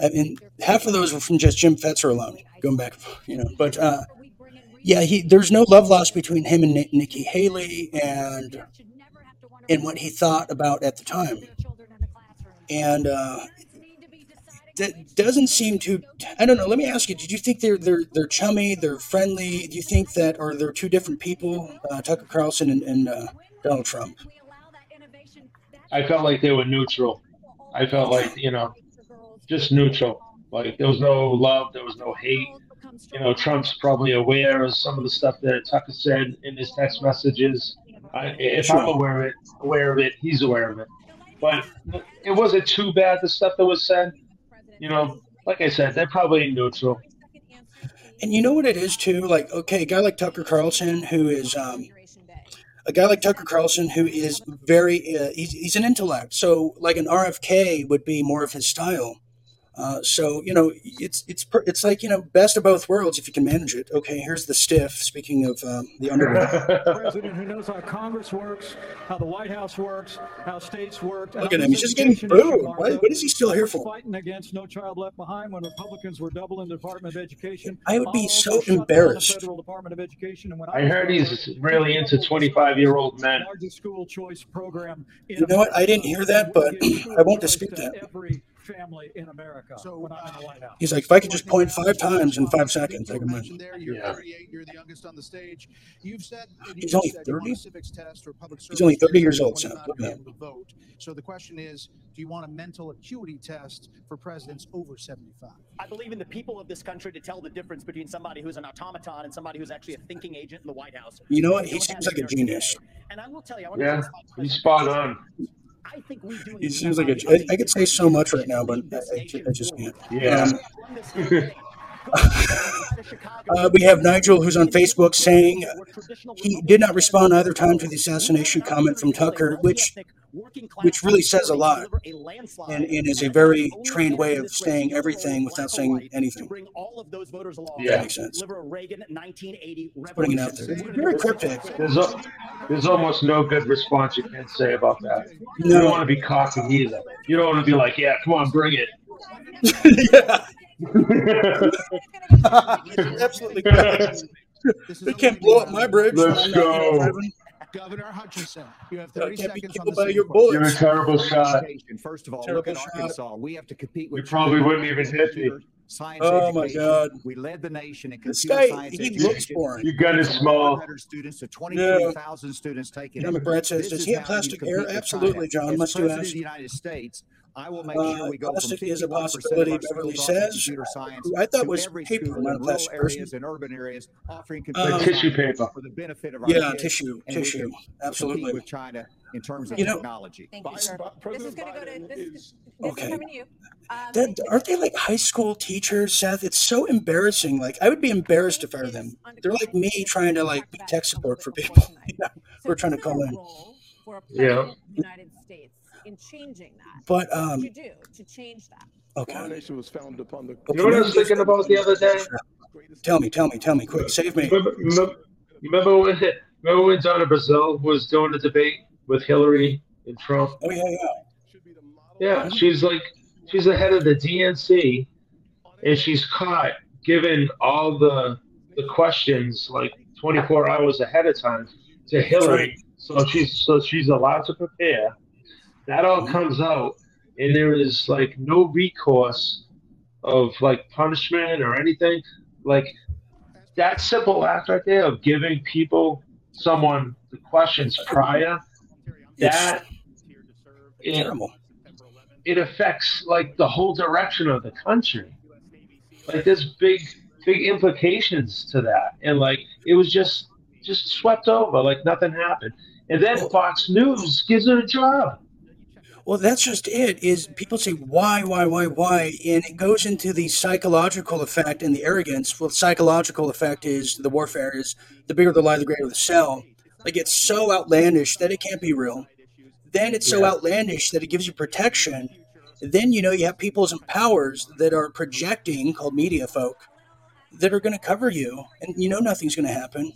I mean, half of those were from just Jim Fetzer alone, going back, you know. But uh, yeah, he there's no love lost between him and Ni- Nikki Haley, and and what he thought about at the time, and uh, that doesn't seem to. I don't know. Let me ask you: Did you think they're they're they're chummy? They're friendly? Do you think that, are they're two different people? Uh, Tucker Carlson and, and uh, Donald Trump.
I felt like they were neutral. I felt like you know, just neutral. Like there was no love, there was no hate. You know, Trump's probably aware of some of the stuff that Tucker said in his text messages. I, if I'm aware of it, aware of it, he's aware of it. But it wasn't too bad the stuff that was said. You know, like I said, they're probably neutral.
And you know what it is too? Like, okay, a guy like Tucker Carlson, who is um, a guy like Tucker Carlson, who is very, uh, he's, he's an intellect. So, like an RFK would be more of his style. Uh, so you know, it's it's per- it's like you know, best of both worlds if you can manage it. Okay, here's the stiff. Speaking of um, the underworld,
president who knows how Congress works, how the White House works, how states work.
Look at him. He's just getting booed. Why- what is he still here for?
Fighting against No Child Left Behind when Republicans were doubling the Department of Education.
I would be
Obama
so
shut the
embarrassed.
Federal Department of Education, and when
I
was
heard he's really into 25 year old men.
largest school choice program.
you know what? I didn't hear that, but I won't dispute that.
Every family in America when I'm in the uh, White House.
He's like, if I could just point five times in five seconds, I can win.
There, you're
Yeah.
38. You're the youngest on the stage. You've said that
He's only
said you want a
30?
civics test or public
He's only 30 years old,
when
Seth.
you're not
Look at
able to vote. So the question is, do you want a mental acuity test for presidents over 75?
I believe in the people of this country to tell the difference between somebody who's an automaton and somebody who's actually a thinking agent in the White House.
You know what? He seems like a genius.
And I will tell you, I want
Yeah,
criticize
he's spot on.
I think we do
He seems like a.
somebody
I, I could say so much right now, but I, I, I just can't.
Yeah.
Um, Uh, we have Nigel, who's on Facebook, saying he did not respond either time to the assassination comment from Tucker, which which really says a lot, and, and is a very trained way of saying everything without saying anything.
bring all of those voters along.
Yeah. That makes sense.
Deliver a Reagan 1980
Putting it out there. It's very cryptic.
There's, al- there's almost no good response you can say about that. You
No.
don't want to be cocky either. You don't want to be like, yeah, come on, bring it.
Absolutely. they can't blow up my bridge.
Let's go.
Governor Hutchinson, you have 30
can't be
seconds on
killed
the
by your
question.
You're a terrible shot.
First of all,
Terrible
look at
shot.
Arkansas. We have to compete with
You probably
China.
wouldn't even hit me.
Science
Oh my
education.
God.
We led the nation in
This
computer
guy,
science
he
education.
looks boring.
Your gun is small.
100 students to 23,000 students taking
John
it.
McBride says,
This
does
is
he have
how you
plastic
compete
hair?
with
Absolutely, John.
As
Must do
president
ask?
of the United States, I will make
Uh,
sure we go from
plastic is a
51% of our
possibility,
schools
Beverly says,
computer science
I thought
to
was
every
paper,
school
not a
in rural
plastic
areas and urban areas, offering
Um,
computer
Like tissue paper.
for the benefit of our
Yeah, tissue, tissue. Absolutely.
with China in terms of
You know-
technology.
Thank you, sir. This is going to go to this. This
Okay.
is coming to you. Um,
That, aren't they like high school teachers, Seth? It's so embarrassing. Like I would be embarrassed if I were them. They're like me trying to like be tech support for people. You know, who are trying to call in.
for a
Yeah.
president of the United States in changing that.
But
what
um,
would you do to change that?
Our
okay.
nation was founded upon the.
You know what I was thinking about the other day?
Tell me, tell me, tell me, quick, save me.
Remember, remember, remember when remember when Donna Brazile was doing a debate with Hillary and Trump?
Oh yeah, yeah.
Yeah, she's like she's the head of the DNC, and she's caught giving all the the questions like 24 hours ahead of time to Hillary. So she's so she's allowed to prepare. That all mm-hmm. comes out, and there is like no recourse of like punishment or anything. Like that simple act right there of giving people someone the questions prior. That it,
Terrible.
it affects like the whole direction of the country. Like there's big big implications to that. And like it was just just swept over, like nothing happened. And then Fox News gives it a job.
Well, that's just it. Is people say why, why, why, why, and it goes into the psychological effect and the arrogance. Well, the psychological effect is the warfare is the bigger the lie, the greater the sell. Like it's so outlandish that it can't be real. Then it's so
Yeah.
outlandish that it gives you protection. Then you know you have peoples and powers that are projecting, called media folk, that are going to cover you, and you know nothing's going to happen.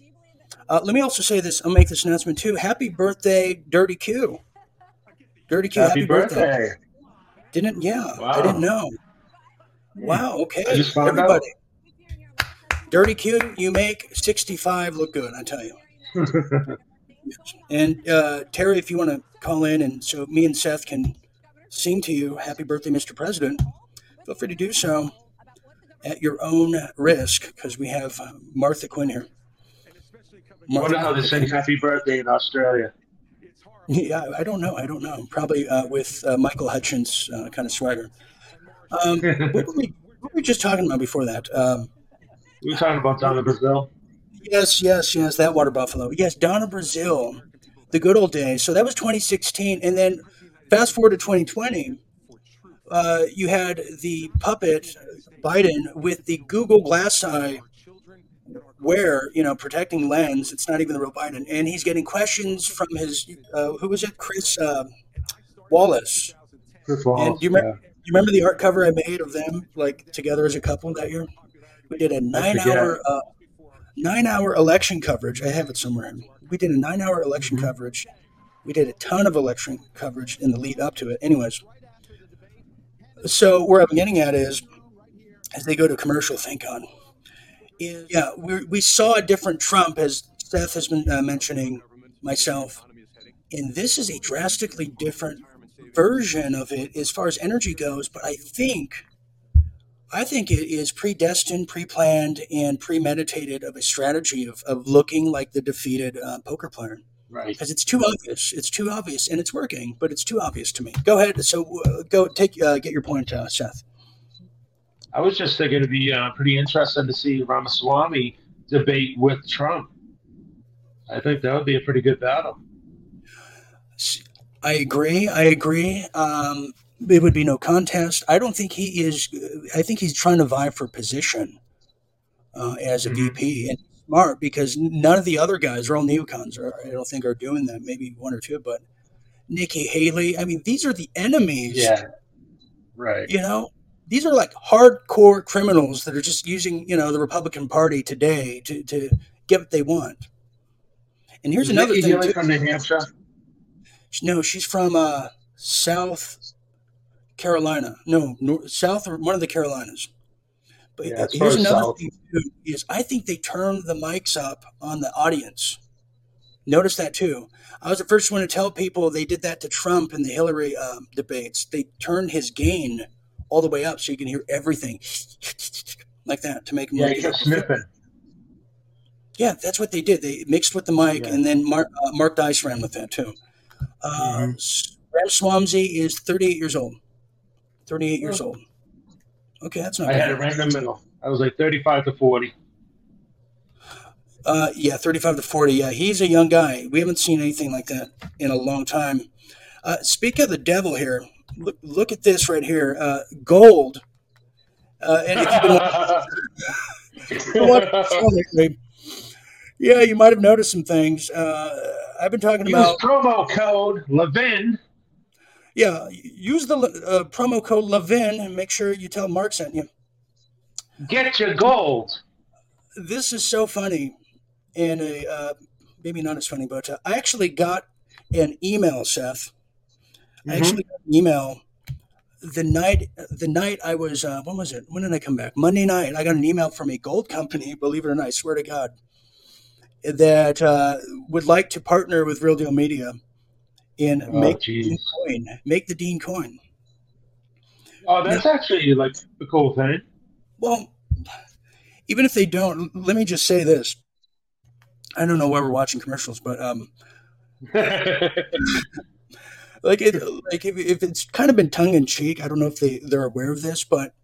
Uh, let me also say this. I'll make this announcement too. Happy birthday, Dirty Q. Dirty Q.
Happy birthday.
Didn't yeah. I didn't know. Wow. Okay.
I just found out.
Everybody. Dirty Q, you make 65 look good. I tell you. And uh, Terry, if you want to call in, and so me and Seth can sing to you "Happy Birthday, Mr. President," feel free to do so at your own risk, because we have uh, Martha Quinn here.
I wonder how they sing happy birthday in Australia.
Yeah, I don't know. I don't know. Probably uh, with uh, Michael Hutchence uh, kind of swagger. Um, what, were we, what were we just talking about before that? Um,
We were talking about Donna Brazile.
yes, yes, yes. That water buffalo. Yes, Donna Brazile, the good old days. So that was 2016, and then fast forward to 2020. Uh, you had the puppet Biden with the Google Glass Eye wear, you know, protecting lens. It's not even the real Biden, and he's getting questions from his uh, who was it, Chris uh, Wallace.
Chris
And
Wallace,
do you remember? You remember the art cover I made of them like together as a couple that year? We did a nine-hour, uh, nine-hour election coverage. I have it somewhere. We did a nine-hour election coverage. We did a ton of election coverage in the lead up to it. Anyways, so where I'm getting at is, as they go to commercial, thank God. Is, yeah, we we saw a different Trump, as Seth has been uh, mentioning, myself, and this is a drastically different version of it as far as energy goes, but I think I think it is predestined, pre-planned, and premeditated of a strategy of, of looking like the defeated uh, poker player.
Right.
Because it's too obvious. It's too obvious, and it's working, but it's too obvious to me. Go ahead. So uh, go take uh, get your point, uh, Seth.
I was just thinking it'd be uh, pretty interesting to see Ramaswamy debate with Trump. I think that would be a pretty good battle.
I agree. I agree. Um, it would be no contest. I don't think he is. I think he's trying to vie for position uh, as a VP, and smart because none of the other guys, are all neocons, are, I don't think are doing that. Maybe one or two, but Nikki Haley. I mean, these are the enemies.
Yeah. Right.
You know, these are like hardcore criminals that are just using you know the Republican Party today to to get what they want. And here's
Is
another
Nikki
thing
Haley from New Hampshire?
No, she's from uh, South Carolina. No, nor- South or one of the Carolinas. But
Yeah,
here's another
South.
thing too, is I think they turned the mics up on the audience. Notice that too. I was the first one to tell people they did that to Trump in the Hillary um, debates. They turned his gain all the way up so you can hear everything like that to make him
Yeah,
look
he kept
yeah, that's what they did. They mixed with the mic, and then Mark, uh, Mark Dice ran with that too. Uh, Ram Swamsey is 38 years old. 38 years old. Okay, that's not
I had
bad.
it right in the middle. I was like 35 to 40.
Uh, yeah, 35 to 40. Yeah, he's a young guy. We haven't seen anything like that in a long time. Uh, speak of the devil here. Look, look at this right here. Uh, gold. Uh, and if you've been watching, watching the show lately, yeah, you might have noticed some things. Uh, I've been talking
Use
about.
promo code Levin.
Yeah, use the uh, promo code Levin and make sure you tell Mark sent you.
Get your gold.
This is so funny, and uh, uh, maybe not as funny, but uh, I actually got an email, Seth. I
Mhm.
actually got an email the night the night I was uh, when was it? When did I come back? Monday night. I got an email from a gold company. Believe it or not, I swear to God, that uh, would like to partner with Real Deal Media and
Oh,
make the. Dean coin. Make the Dean coin.
Oh, that's actually like a cool thing.
Well, even if they don't, let me just say this. I don't know why we're watching commercials, but um, like it, like if, if it's kind of been tongue in cheek, I don't know if they they're aware of this, but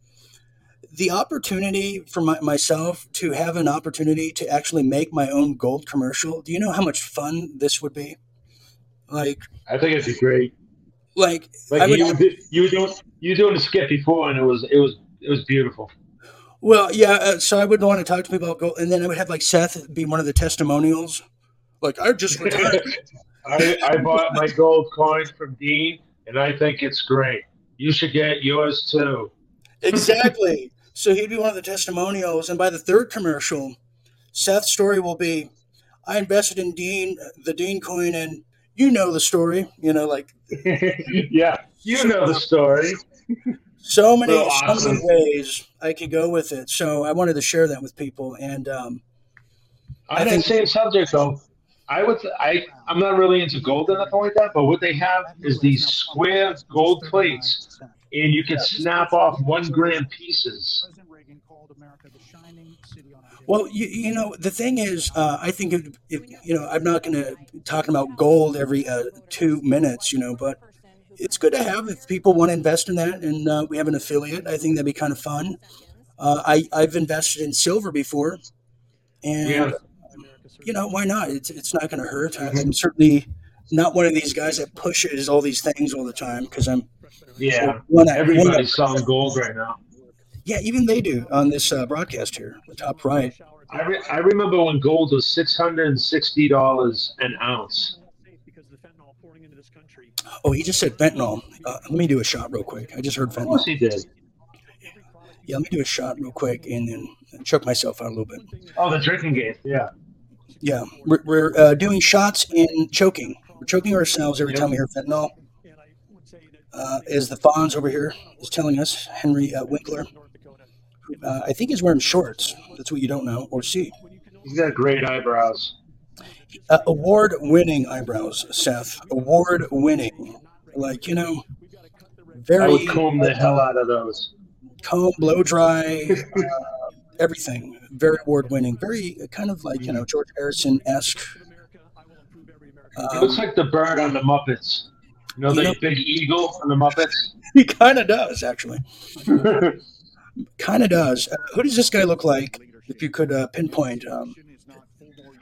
the opportunity for my, myself to have an opportunity to actually make my own gold commercial. Do you know how much fun this would be? Like,
I think it'd be great.
like, I
Like you, you were doing you were doing a skit before, and it was it was it was beautiful.
Well, yeah. Uh, so I would want to talk to people about gold, and then I would have like Seth be one of the testimonials. Like I just retired.
I, I bought my gold coin from Dean, and I think it's great. You should get yours too.
exactly. So he'd be one of the testimonials, and by the third commercial, Seth's story will be, "I invested in Dean, the Dean coin, and you know the story. You know, like
yeah, you know the story.
so many, so
awesome.
many ways I could go with it. So I wanted to share that with people, and um,
On
I
that
think-
same subject, though, I would I I'm not really into gold or nothing like that, but what they have is these square gold plates, and you can snap off one gram pieces.
Well, you, you know, the thing is, uh, I think if, if you know, I'm not going to talking about gold every uh, two minutes, you know, but it's good to have if people want to invest in that, and uh, we have an affiliate. I think that'd be kind of fun. Uh, I I've invested in silver before, and
Yeah.
You know, why not? It's it's not going to hurt. I- I'm certainly not one of these guys that pushes all these things all the time because I'm
Yeah,
One- one-
everybody's selling gold right now.
yeah, even they do on this uh, broadcast here, the top right.
I, re- I remember when gold was six hundred and sixty dollars an ounce.
Oh, he just said fentanyl. Uh, let me do a shot real quick. I just heard
Of course
fentanyl.
he did.
Yeah, let me do a shot real quick and then choke myself out a little bit.
Oh, the drinking game. Yeah.
Yeah, we're, we're uh, doing shots and choking. We're choking ourselves every time we hear fentanyl. Uh, as the Fonz over here is telling us, Henry uh, Winkler, uh, I think he's wearing shorts. That's what you don't know or see.
He's got great eyebrows.
Uh, award winning eyebrows, Seth. Award winning. Like you know, very.
I would comb the hell out of those.
comb, blow dry, uh, everything. Very award winning. Very uh, kind of like you know George Harrison esque.
It looks like the bird on the Muppets. You know
You
the
know-
big eagle on the Muppets?
He kind of does actually. kind of does. Uh, who does this guy look like? If you could uh, pinpoint. Um,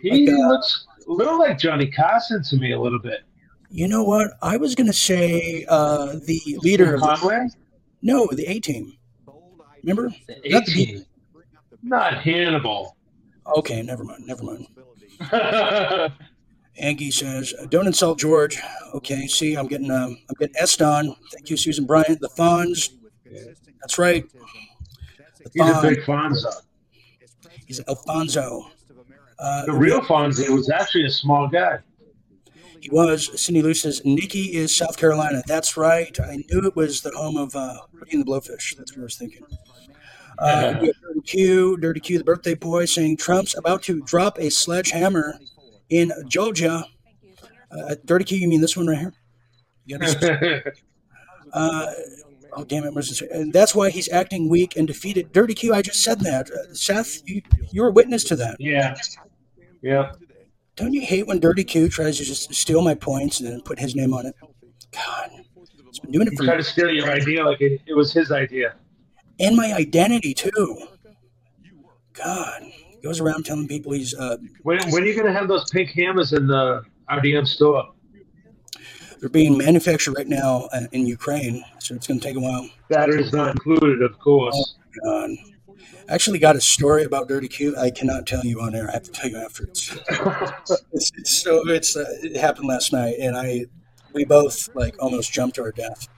He
Like, uh,
looks a little like Johnny Carson to me a little bit.
you know what? I was gonna say uh, the leader of the,
Conway?
no the A team. Remember?
The
B-
18. Not Hannibal.
Okay, never mind. Never mind. Angie says, "Don't insult George." Okay, see, I'm getting um, I'm getting S on. Thank you, Susan Bryant. The Fonz. That's right. The
He's a big Fonzo.
He's Alfonso. Uh,
The real Fonzie was actually a small guy.
He was. Cindy Lou says, Nikki is South Carolina. That's right. I knew it was the home of uh, and the Blowfish. That's what I was thinking. Uh, Dirty Q, Dirty Q, the birthday boy, saying Trump's about to drop a sledgehammer in Georgia. Uh, Dirty Q, you mean this one right here? Uh, oh, damn it. And that's why he's acting weak and defeated. Dirty Q, I just said that. Uh, Seth, you, you were a witness to that.
yeah. Yeah.
Don't you hate when Dirty Q tries to just steal my points and then put his name on it? God, he's been doing it for
tried to steal your idea like it, it was his idea.
And my identity too. God, he goes around telling people he's. Uh,
When, when are you going to have those pink hammers in the RDM store?
they're being manufactured right now uh, in Ukraine, so it's going to take a while.
Batteries not included, of course.
God. I actually got a story about Dirty Q. I cannot tell you on air. I have to tell you afterwards. it's, it's so it's uh, it happened last night, and I we both like almost jumped to our death.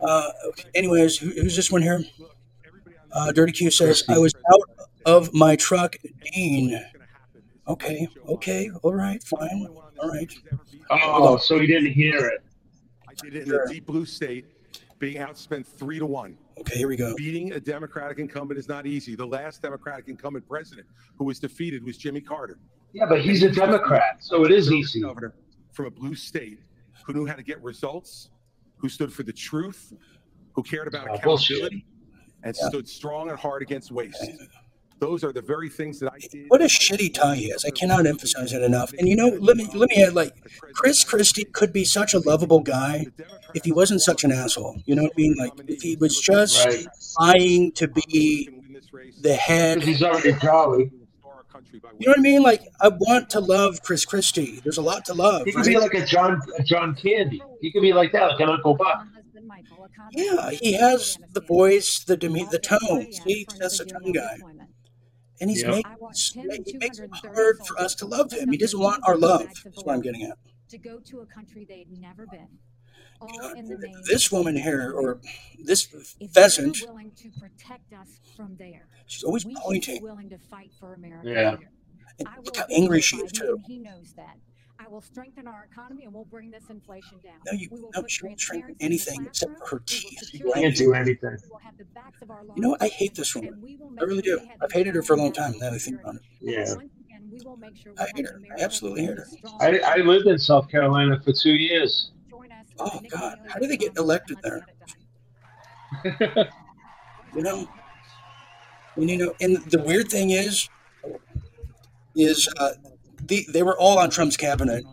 Uh. Anyways, who, who's this one here? Uh, Dirty Q says I was out of my truck, Dean. Okay, okay, all right, fine, all right.
Oh, so he didn't hear it.
I did it in a deep blue state, being outspent three to one.
Okay, here we go.
Beating a Democratic incumbent is not easy. The last Democratic incumbent president who was defeated was Jimmy Carter.
Yeah, but he's a Democrat, so it is easy.
Governor from a blue state who knew how to get results, who stood for the truth, who cared about
Oh, bullshit.
Accountability, and stood strong and hard against waste. Those are the very things that I did.
What a shitty tie he has. I cannot emphasize it enough. And you know, let me let me add like Chris Christie could be such a lovable guy if he wasn't such an asshole. You know what I mean? Like if he was just
Right.
trying to be the head.
He's already jolly.
You know what I mean? Like I want to love Chris Christie. There's a lot to love.
He could
right?
be like a John a John Candy. He could be like that, like an Uncle Buck.
Yeah, he has the voice, the deme- the tone. See, that's a tone guy. And he's
Yep.
making he makes it hard for us to love him. He doesn't want our love. That's what I'm getting at.
To go to a country they'd never been. All in the name
This woman here, or this pheasant,
to protect us from there,
she's always
we should be
pointing.
willing to fight for America.
Yeah.
And look how angry she is, too.
He knows that. I will strengthen our economy and we'll bring this inflation down.
No, you
We will
no, she won't strengthen
transparency in the
anything except for her
classroom. We will
teeth.
secure
Can't do anything.
We will have the backs of our
You know. I hate this woman.
and we will
I really do. I've hated her for a long time. Now that I think about it.
Yeah.
we will make sure
I hate her. I absolutely hate her.
I, I lived in South Carolina for two years.
Oh God, how did they get elected there?
get it done.
You know, and you know, and the weird thing is, is uh, the, they were all on Trump's cabinet.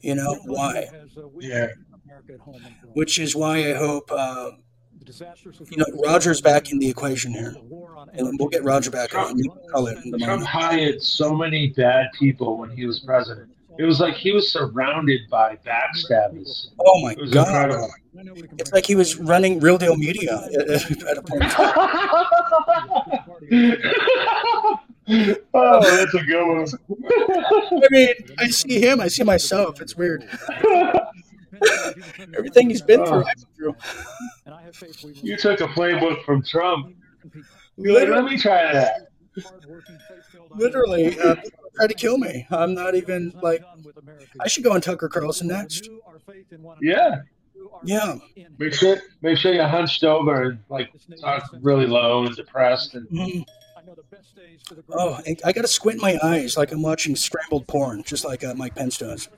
You know why?
Yeah.
Which is why I hope uh, you know Roger's back in the equation here, and we'll get Roger back on. Call it
Trump hired so many bad people when he was president. It was like he was surrounded by backstabbers.
Oh my
It
God!
incredible.
It's like he was running Real Deal Media at, at a point.
oh, that's a good one.
I mean, I see him, I see myself. It's weird. Everything he's been through, I've been through.
You took a playbook from Trump. Like, let me try that.
Literally, uh, try to kill me. I'm not even like. I should go on Tucker Carlson next.
Yeah.
Yeah.
Make sure make sure you're hunched over and like talk really low and depressed and
Mhm. Oh, I, I got to squint my eyes like I'm watching scrambled porn, just like uh, Mike Pence does.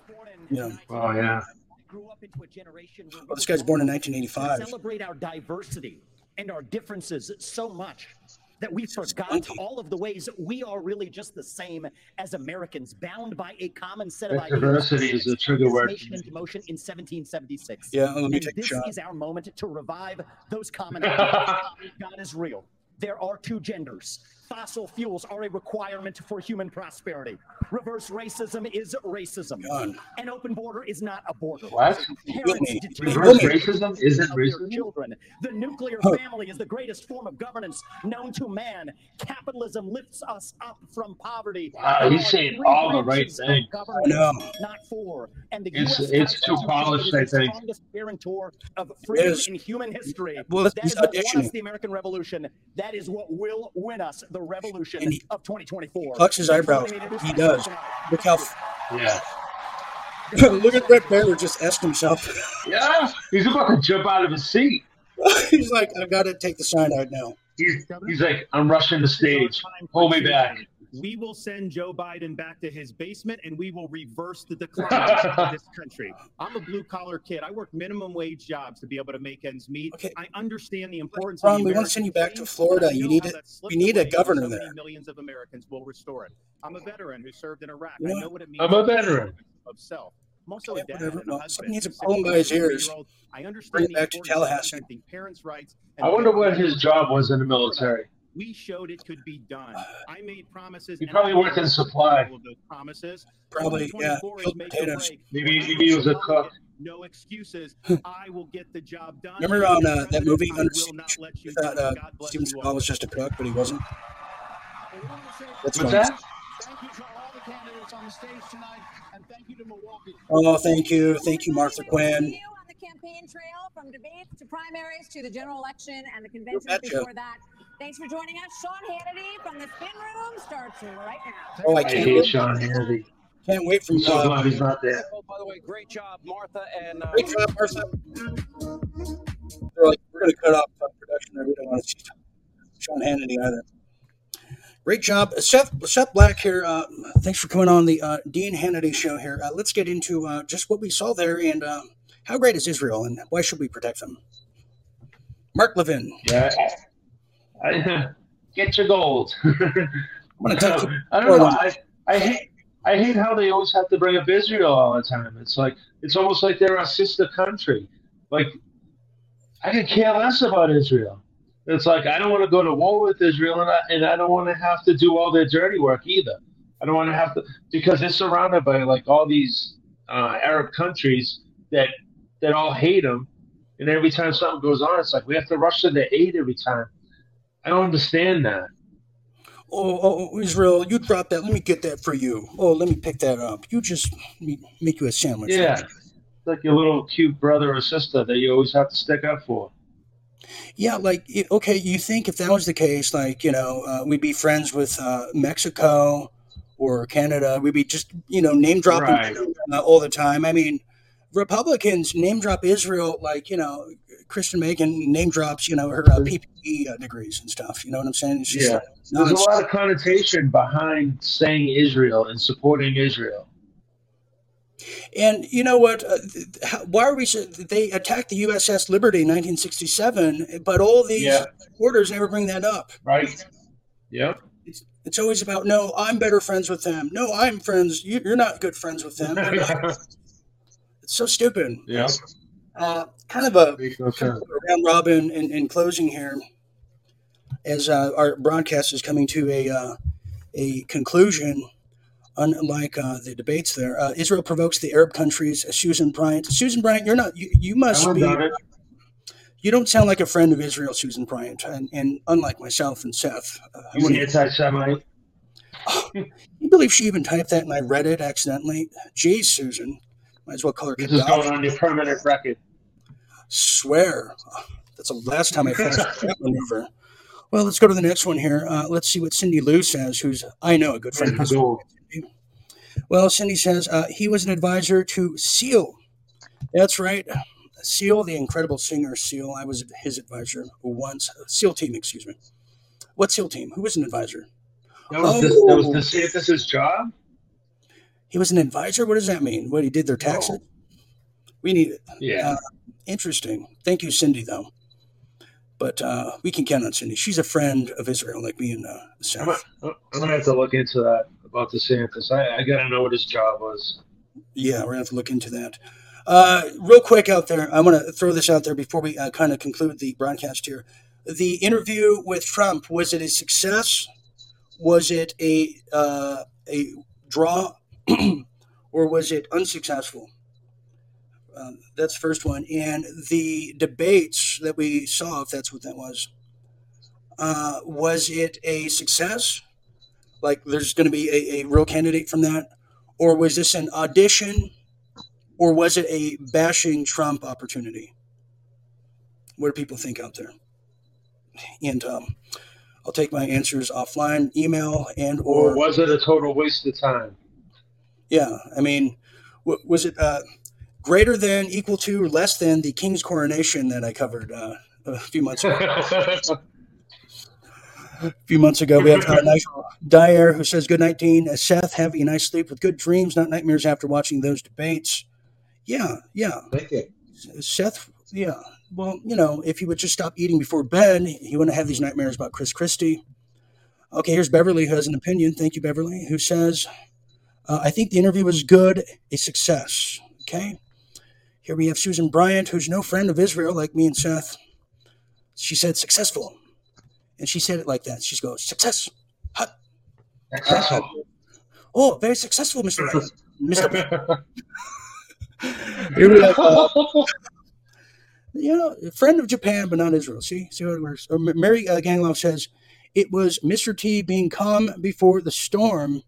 You know.
oh yeah.
grew up into a generation where we
Oh, this guy's born in
taught to
1985.
Celebrate our diversity and our differences so much that we forgot all of the ways we are really just the same as Americans, bound by a common set of
That
ideas.
diversity is a trigger word.
into motion in 1776.
Yeah, let me
and
take a
this
shot.
is our moment to revive those common ideas. God is real. There are two genders. Fossil fuels are a requirement for human prosperity. Reverse racism is racism.
God.
An open border is not a border.
What?
Parents
me.
determine
Reverse racism isn't racism?
Children. The nuclear
Huh.
family is the greatest form of governance known to man. Capitalism lifts us up from poverty.
Wow, he's saying all the right things.
government,
I know.
Not four. And the
It's-
US
it's too polished,
is
I
the
think.
strongest guarantor of freedom in human history.
Well,
that
he's
is what won us the American Revolution. That is what will win us the revolution
And he
of 2024.
Plucks his eyebrows. He does. Look how.
Yeah.
Look at Bret Baier just asked himself.
Yeah. He's about to jump out of his seat.
He's like, I've got to take the sign out now.
He's, he's like, I'm rushing the stage. Pull me back.
We will send Joe Biden back to his basement and we will reverse the decline of this country. I'm a blue collar kid. I work minimum wage jobs to be able to make ends meet. Okay. I understand the importance
Ron,
of the
we wanna send you back to Florida. You need
how
a- you need a governor
so
there.
Millions of Americans will restore it. I'm a veteran who served in Iraq.
You know
I know what it means.
I'm a veteran.
Of self. I'm also a dad
whatever.
and a
No,
husband.
something needs to
I'm
pull by his ears.
I understand
Bring it back to Tallahassee.
parents' rights.
I wonder what his job was in the military.
We showed it could be done. I made promises.
He probably
I
worked in supply.
all of those promises.
Probably, yeah.
is
Filled
make or
potatoes.
break.
Maybe, maybe he was a cook.
No excuses. I will get the job done.
Remember on uh, that movie
I
Under Siege?
let you
thought
down.
uh, Steven
you.
Seagal was just a cook, but he wasn't. That's
What's
fine.
that?
Thank you to all the candidates on the stage tonight, and thank you to Milwaukee.
Oh, thank you, thank you, Martha Quinn.
You on the campaign trail from debates to primaries to the general election and the convention
betcha.
before that. Thanks for joining us. Sean Hannity from the spin room starts right now.
Oh, I
I
can't
hate. Sean Hannity.
Can't wait for
I'm so
Uh,
glad he's not there.
Oh, by the way, great job, Martha. And uh,
great job, Martha. They're like, we're going to cut off uh, production there. We don't want to see Sean Hannity either. Great job, Seth. Seth Black here. Uh, thanks for coming on the uh, Dean Hannity show here. Uh, let's get into uh, just what we saw there and uh, how great is Israel and why should we protect them? Mark Levin.
Yeah. I, get your gold.
I'm going to tell you.
I don't know. I, I hate I hate how they always have to bring up Israel all the time. It's like it's almost like they're our sister country. Like I could care less about Israel. It's like I don't want to go to war with Israel, and I, and I don't want to have to do all their dirty work either. I don't want to have to because they're surrounded by like all these uh, Arab countries that that all hate them, and every time something goes on, it's like we have to rush to the aid every time. I don't understand that.
Oh, oh, oh, Israel, you dropped that. Let me get that for you. Oh, let me pick that up. You just make you a sandwich.
Yeah, it's like your little cute brother or sister that you always have to stick up for.
Yeah, like okay, you think if that was the case, like you know, uh, we'd be friends with uh, Mexico or Canada. We'd be just you know name dropping
Right.
uh, all the time. I mean, Republicans name drop Israel like you know, Kristen Megan name drops you know her uh, PPE uh, degrees and stuff. You know what I'm saying? It's just
Yeah,
like,
there's a lot of connotation behind saying Israel and supporting Israel.
And you know what? Uh, how, why are we? so- They attacked the USS Liberty in 1967, but all these
Yeah.
supporters never bring that up.
Right. Yep.
It's, it's always about no, I'm better friends with them. No, I'm friends. You're not good friends with them. it's so stupid.
Yeah.
Uh, kind of a
Makes no sense.
round robin in, in closing here, as uh, our broadcast is coming to a uh, a conclusion. Unlike uh, the debates there, uh, Israel provokes the Arab countries. Susan Bryant. Susan Bryant, you're not. You, you must be.
it.
You don't sound like a friend of Israel, Susan Bryant, and, and unlike myself and Seth. Uh,
He's
wouldn't-
anti-Semite.
you believe she even typed that and I read it accidentally? Jeez, Susan. Might as well call her
This is going on your permanent record.
Swear. That's the last time I felt that maneuver. Well, let's go to the next one here. Uh, let's see what Cindy Lou says, who's, I know, a good friend. Well, Cindy says uh, he was an advisor to Seal. That's right. Seal, the incredible singer Seal. I was his advisor once. Seal team, excuse me. What Seal team? Who was an advisor?
That was this, that was
Oh.
DeSantis' job.
He was an advisor? What does that mean? What, he did their taxes? We need it.
Yeah.
Uh, interesting. Thank you, Cindy, though. But uh, we can count on Cindy. She's a friend of Israel, like me and uh,
I'm, gonna- I'm gonna have to look into that about the DeSantis. I, I gotta know what his job was.
Yeah, we're gonna have to look into that. Uh, real quick out there, I want to throw this out there before we uh, kind of conclude the broadcast here. The interview with Trump was it a success? Was it a uh, a draw, or was it unsuccessful? Um, that's the first one. And the debates that we saw, if that's what that was, uh, was it a success? Like there's going to be a, a real candidate from that? Or was this an audition? Or was it a bashing Trump opportunity? What do people think out there? And um, I'll take my answers offline, email, and
Or
or
was it a total waste of time?
Yeah. I mean, w- was it uh, greater than, equal to, or less than the king's coronation that I covered uh, a few months ago? a few months ago. We have uh, Nigel Dyer who says, Good night, Dean. Uh, Seth, have a nice sleep with good dreams, not nightmares after watching those debates. Yeah, yeah.
Thank you.
Seth, yeah. Well, you know, if he would just stop eating before bed, he wouldn't have these nightmares about Chris Christie. Okay, here's Beverly who has an opinion. Thank you, Beverly, who says, uh, I think the interview was good, a success. Okay. Here we have Susan Bryant, who's no friend of Israel like me and Seth. She said successful. And she said it like that. She goes, success.
Successful.
oh, very successful, Mr. Bryant. Mr. Here we have, uh, you know, friend of Japan, but not Israel. See, see how it works. Or Mary uh, Gangloff says it was Mr. T being calm before the storm.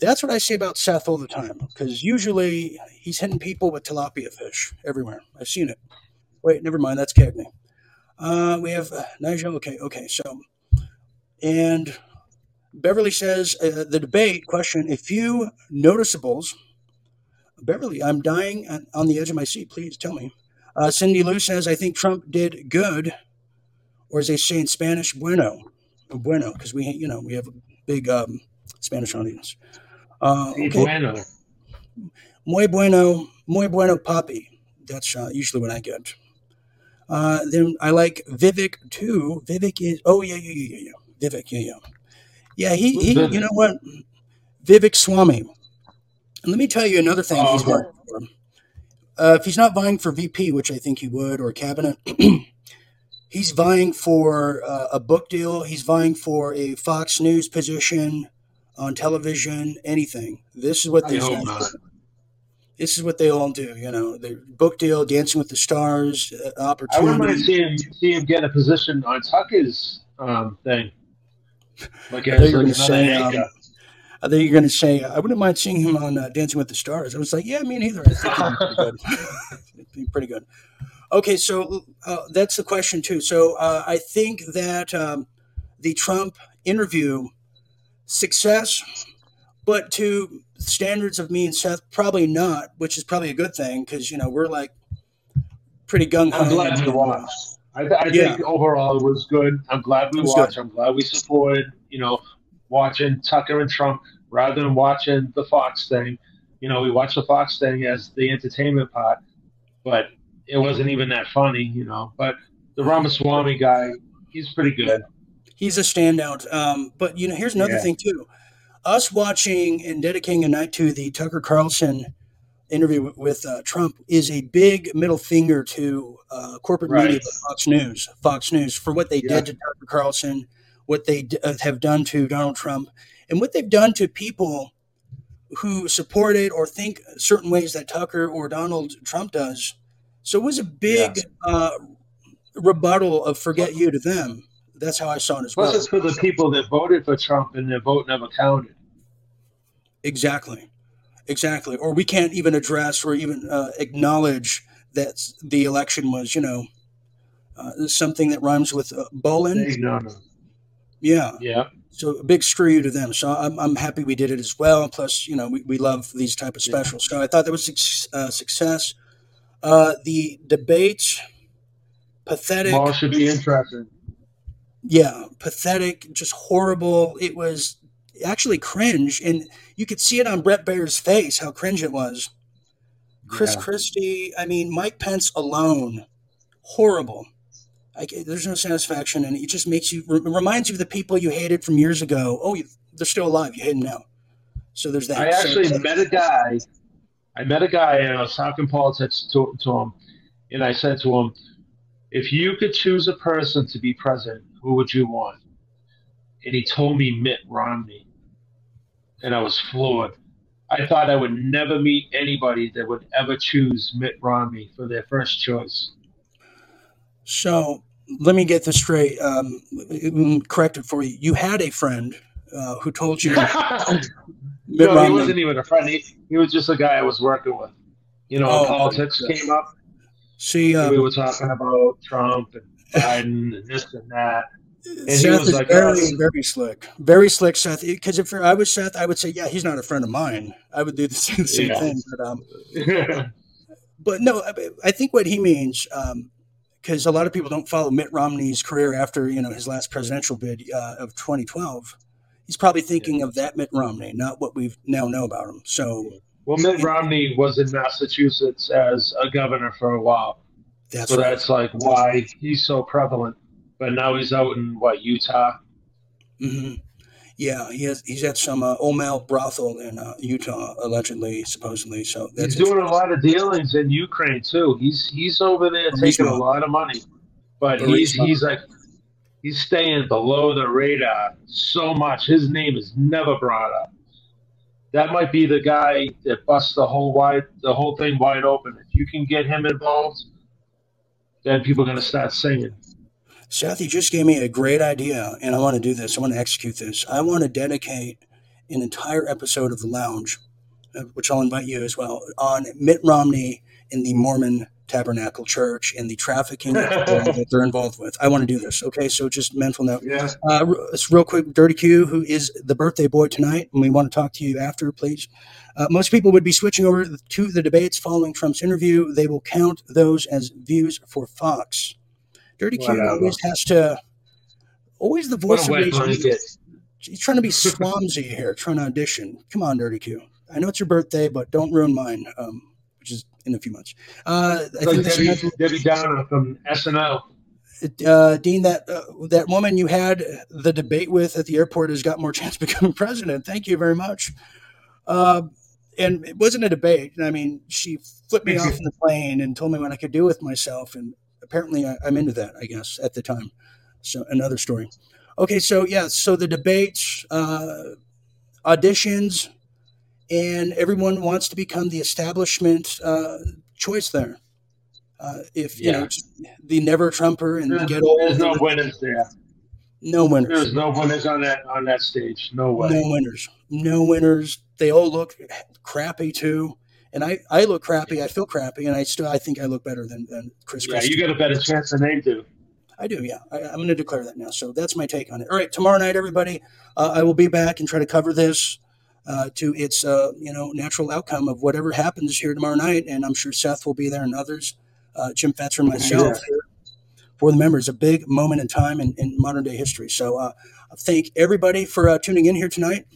That's what I say about Seth all the time, because usually he's hitting people with tilapia fish everywhere. I've seen it. Wait, never mind. That's Cagney. Uh, we have uh, Nigel. Okay, okay. So, and Beverly says uh, the debate question: a few noticeables. Beverly, I'm dying on- the edge of my seat. Please tell me. Uh, Cindy Lou says, I think Trump did good, or as they say in Spanish, bueno. Bueno, because we, you know, we have a big um, Spanish audience. Uh, okay.
bueno.
Muy bueno, muy bueno, papi. That's uh, usually what I get. Uh, then I like Vivek too. Vivek is, oh, yeah, yeah, yeah, yeah, yeah. Vivek, yeah, yeah. Yeah, he,
Who's
he
Vivek?
you know what? Vivek Swami. And let me tell you another thing
Oh,
he's
okay.
for. Uh, if he's not vying for VP, which I think he would, or cabinet, he's vying for uh, a book deal. He's vying for a Fox News position on television, anything. This is what
I
these
hope not.
do. This is what they all do. You know, the book deal, Dancing with the Stars, uh,
I wouldn't mind
opportunity.
seeing see him get a position on Tucker's um, thing. Like
I
as
thought you were
like
going to say. Um. I thought you were going to say. I wouldn't mind seeing him on uh, Dancing with the Stars. I was like, yeah, me neither. I think he'd be pretty good. He'd be pretty good. Okay, so uh, that's the question too. So uh, I think that um, the Trump interview success, but to standards of me and Seth, probably not, which is probably a good thing because you know we're like pretty gung ho.
I'm glad we watched. I, I
Yeah.
think overall it was good. I'm glad we watched.
good.
I'm glad we supported. You know, watching Tucker and Trump rather than watching the Fox thing. You know, we watched the Fox thing as the entertainment part, but it wasn't even that funny. You know, but the Ramaswamy guy, he's pretty good.
He's a standout. Um, but you know, here's another
Yeah.
thing too. Us watching and dedicating a night to the Tucker Carlson interview with, with uh, Trump is a big middle finger to uh, corporate media, Fox News, Fox News, for what they
Yeah.
did to Tucker Carlson, what they d- uh, have done to Donald Trump, and what they've done to people who supported or think certain ways that Tucker or Donald Trump does. So it was a big uh, rebuttal of "forget you" to them. That's how I saw it as well.
Plus, it's for the people that voted for Trump and their vote never counted.
Exactly, exactly. Or we can't even address or even uh, acknowledge that the election was, you know, uh, something that rhymes with uh, Bolin. Yeah.
Yeah.
So a big screw you to them. So I'm, I'm happy we did it as well. Plus, you know, we, we love these type of specials. So I thought that was a uh, success. Uh, the debates, pathetic.
Tomorrow should be interesting.
Yeah, pathetic, just horrible. It was actually cringe, and you could see it on Bret Baier's face how cringe it was. Chris
Yeah.
Christie. I mean, Mike Pence alone, horrible. Like, there's no satisfaction, and it just makes you re- reminds you of the people you hated from years ago. Oh, you, they're still alive. You hate them now. So there's that.
I
So-
actually met a guy. I met a guy and I was talking politics to, to him, and I said to him, "If you could choose a person to be president, who would you want?" And he told me Mitt Romney, and I was floored. I thought I would never meet anybody that would ever choose Mitt Romney for their first choice.
So let me get this straight. Um, correct it for you. You had a friend uh, who told you. Mitt
no, he wasn't even a friend. He, he was just a guy I was working with. You know,
Oh,
politics
okay.
came up.
See, uh,
we were talking about Trump and Biden and this and that. And he
Seth
was
is
like,
very,
"Oh,
very slick. Very slick, Seth. Because if I was Seth, I would say, yeah, he's not a friend of mine. I would do the same, same
Yeah.
thing. But, um, but no, I, I think what he means, because a lot of people don't follow Mitt Romney's career after you know his last presidential bid uh, of 2012. He's probably thinking of that Mitt Romney, not what we now know about him. So
Well, Mitt Romney was in Massachusetts as a governor for a while.
That's
so
right.
that's like why he's so prevalent. But now he's out in what Utah.
hmm Yeah, he has. He's at some uh, male brothel in uh, Utah, allegedly, supposedly. So that's
he's doing a lot of dealings in Ukraine too. He's he's over there taking a lot of money, but he's he's like he's staying below the radar so much. His name is never brought up. That might be the guy that busts the whole wide the whole thing wide open. If you can get him involved, then people are going to start singing.
Seth, you just gave me a great idea, and I want to do this. I want to execute this. I want to dedicate an entire episode of The Lounge, uh, which I'll invite you as well, on Mitt Romney in the Mormon Tabernacle Church and the trafficking that they're involved with. I want to do this. Okay, so just mental note.
Yeah.
Uh, it's real quick, Dirty Q, who is the birthday boy tonight, and we want to talk to you after, please. Uh, most people would be switching over to the debates following Trump's interview. They will count those as views for Fox. Dirty Q
Whatever.
always has to, always the voice of reason. He's trying to be Swamsy here, trying to audition. Come on, Dirty Q. I know it's your birthday, but don't ruin mine, um, which is in a few months. Uh, I
like
think
Debbie, Debbie Downer from SNL.
uh, Dean, that uh, that woman you had the debate with at the airport has got more chance of becoming president. Thank you very much. Uh, and it wasn't a debate. I mean, she flipped me off in the plane and told me what I could do with myself. And apparently, I, I'm into that. I guess at the time. So another story. Okay, so yeah, so the debates, uh, auditions, and everyone wants to become the establishment uh, choice there. Uh, if you know the never Trumper and the
There's,
get old,
there's no winners there.
no winners.
There's no winners on that on that stage. No way.
No winners. No winners. They all look crappy too. And I, I look crappy. I feel crappy, and I still I think I look better than, than Chris.
Yeah,
Christie.
you got a better chance than they do.
I do, yeah. I, I'm going to declare that now. So that's my take on it. All right, tomorrow night, everybody, uh, I will be back and try to cover this uh, to its uh, you know natural outcome of whatever happens here tomorrow night, and I'm sure Seth will be there and others, uh, Jim Fetzer and myself.
Yeah.
For the members, a big moment in time in, in modern day history. So, uh, thank everybody for uh, tuning in here tonight.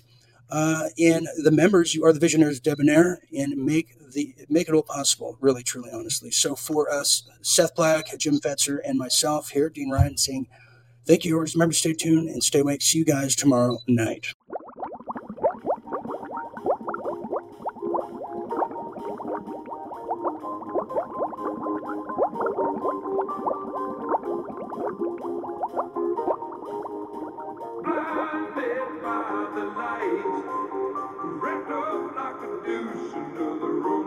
Uh, and the members, you are the visionaries debonair, and make the make it all possible. Really, truly, honestly. So, for us, Seth Black, Jim Fetzer, and myself here, Dean Ryan, saying thank you. Remember, stay tuned and stay awake. See you guys tomorrow night.
Thank you.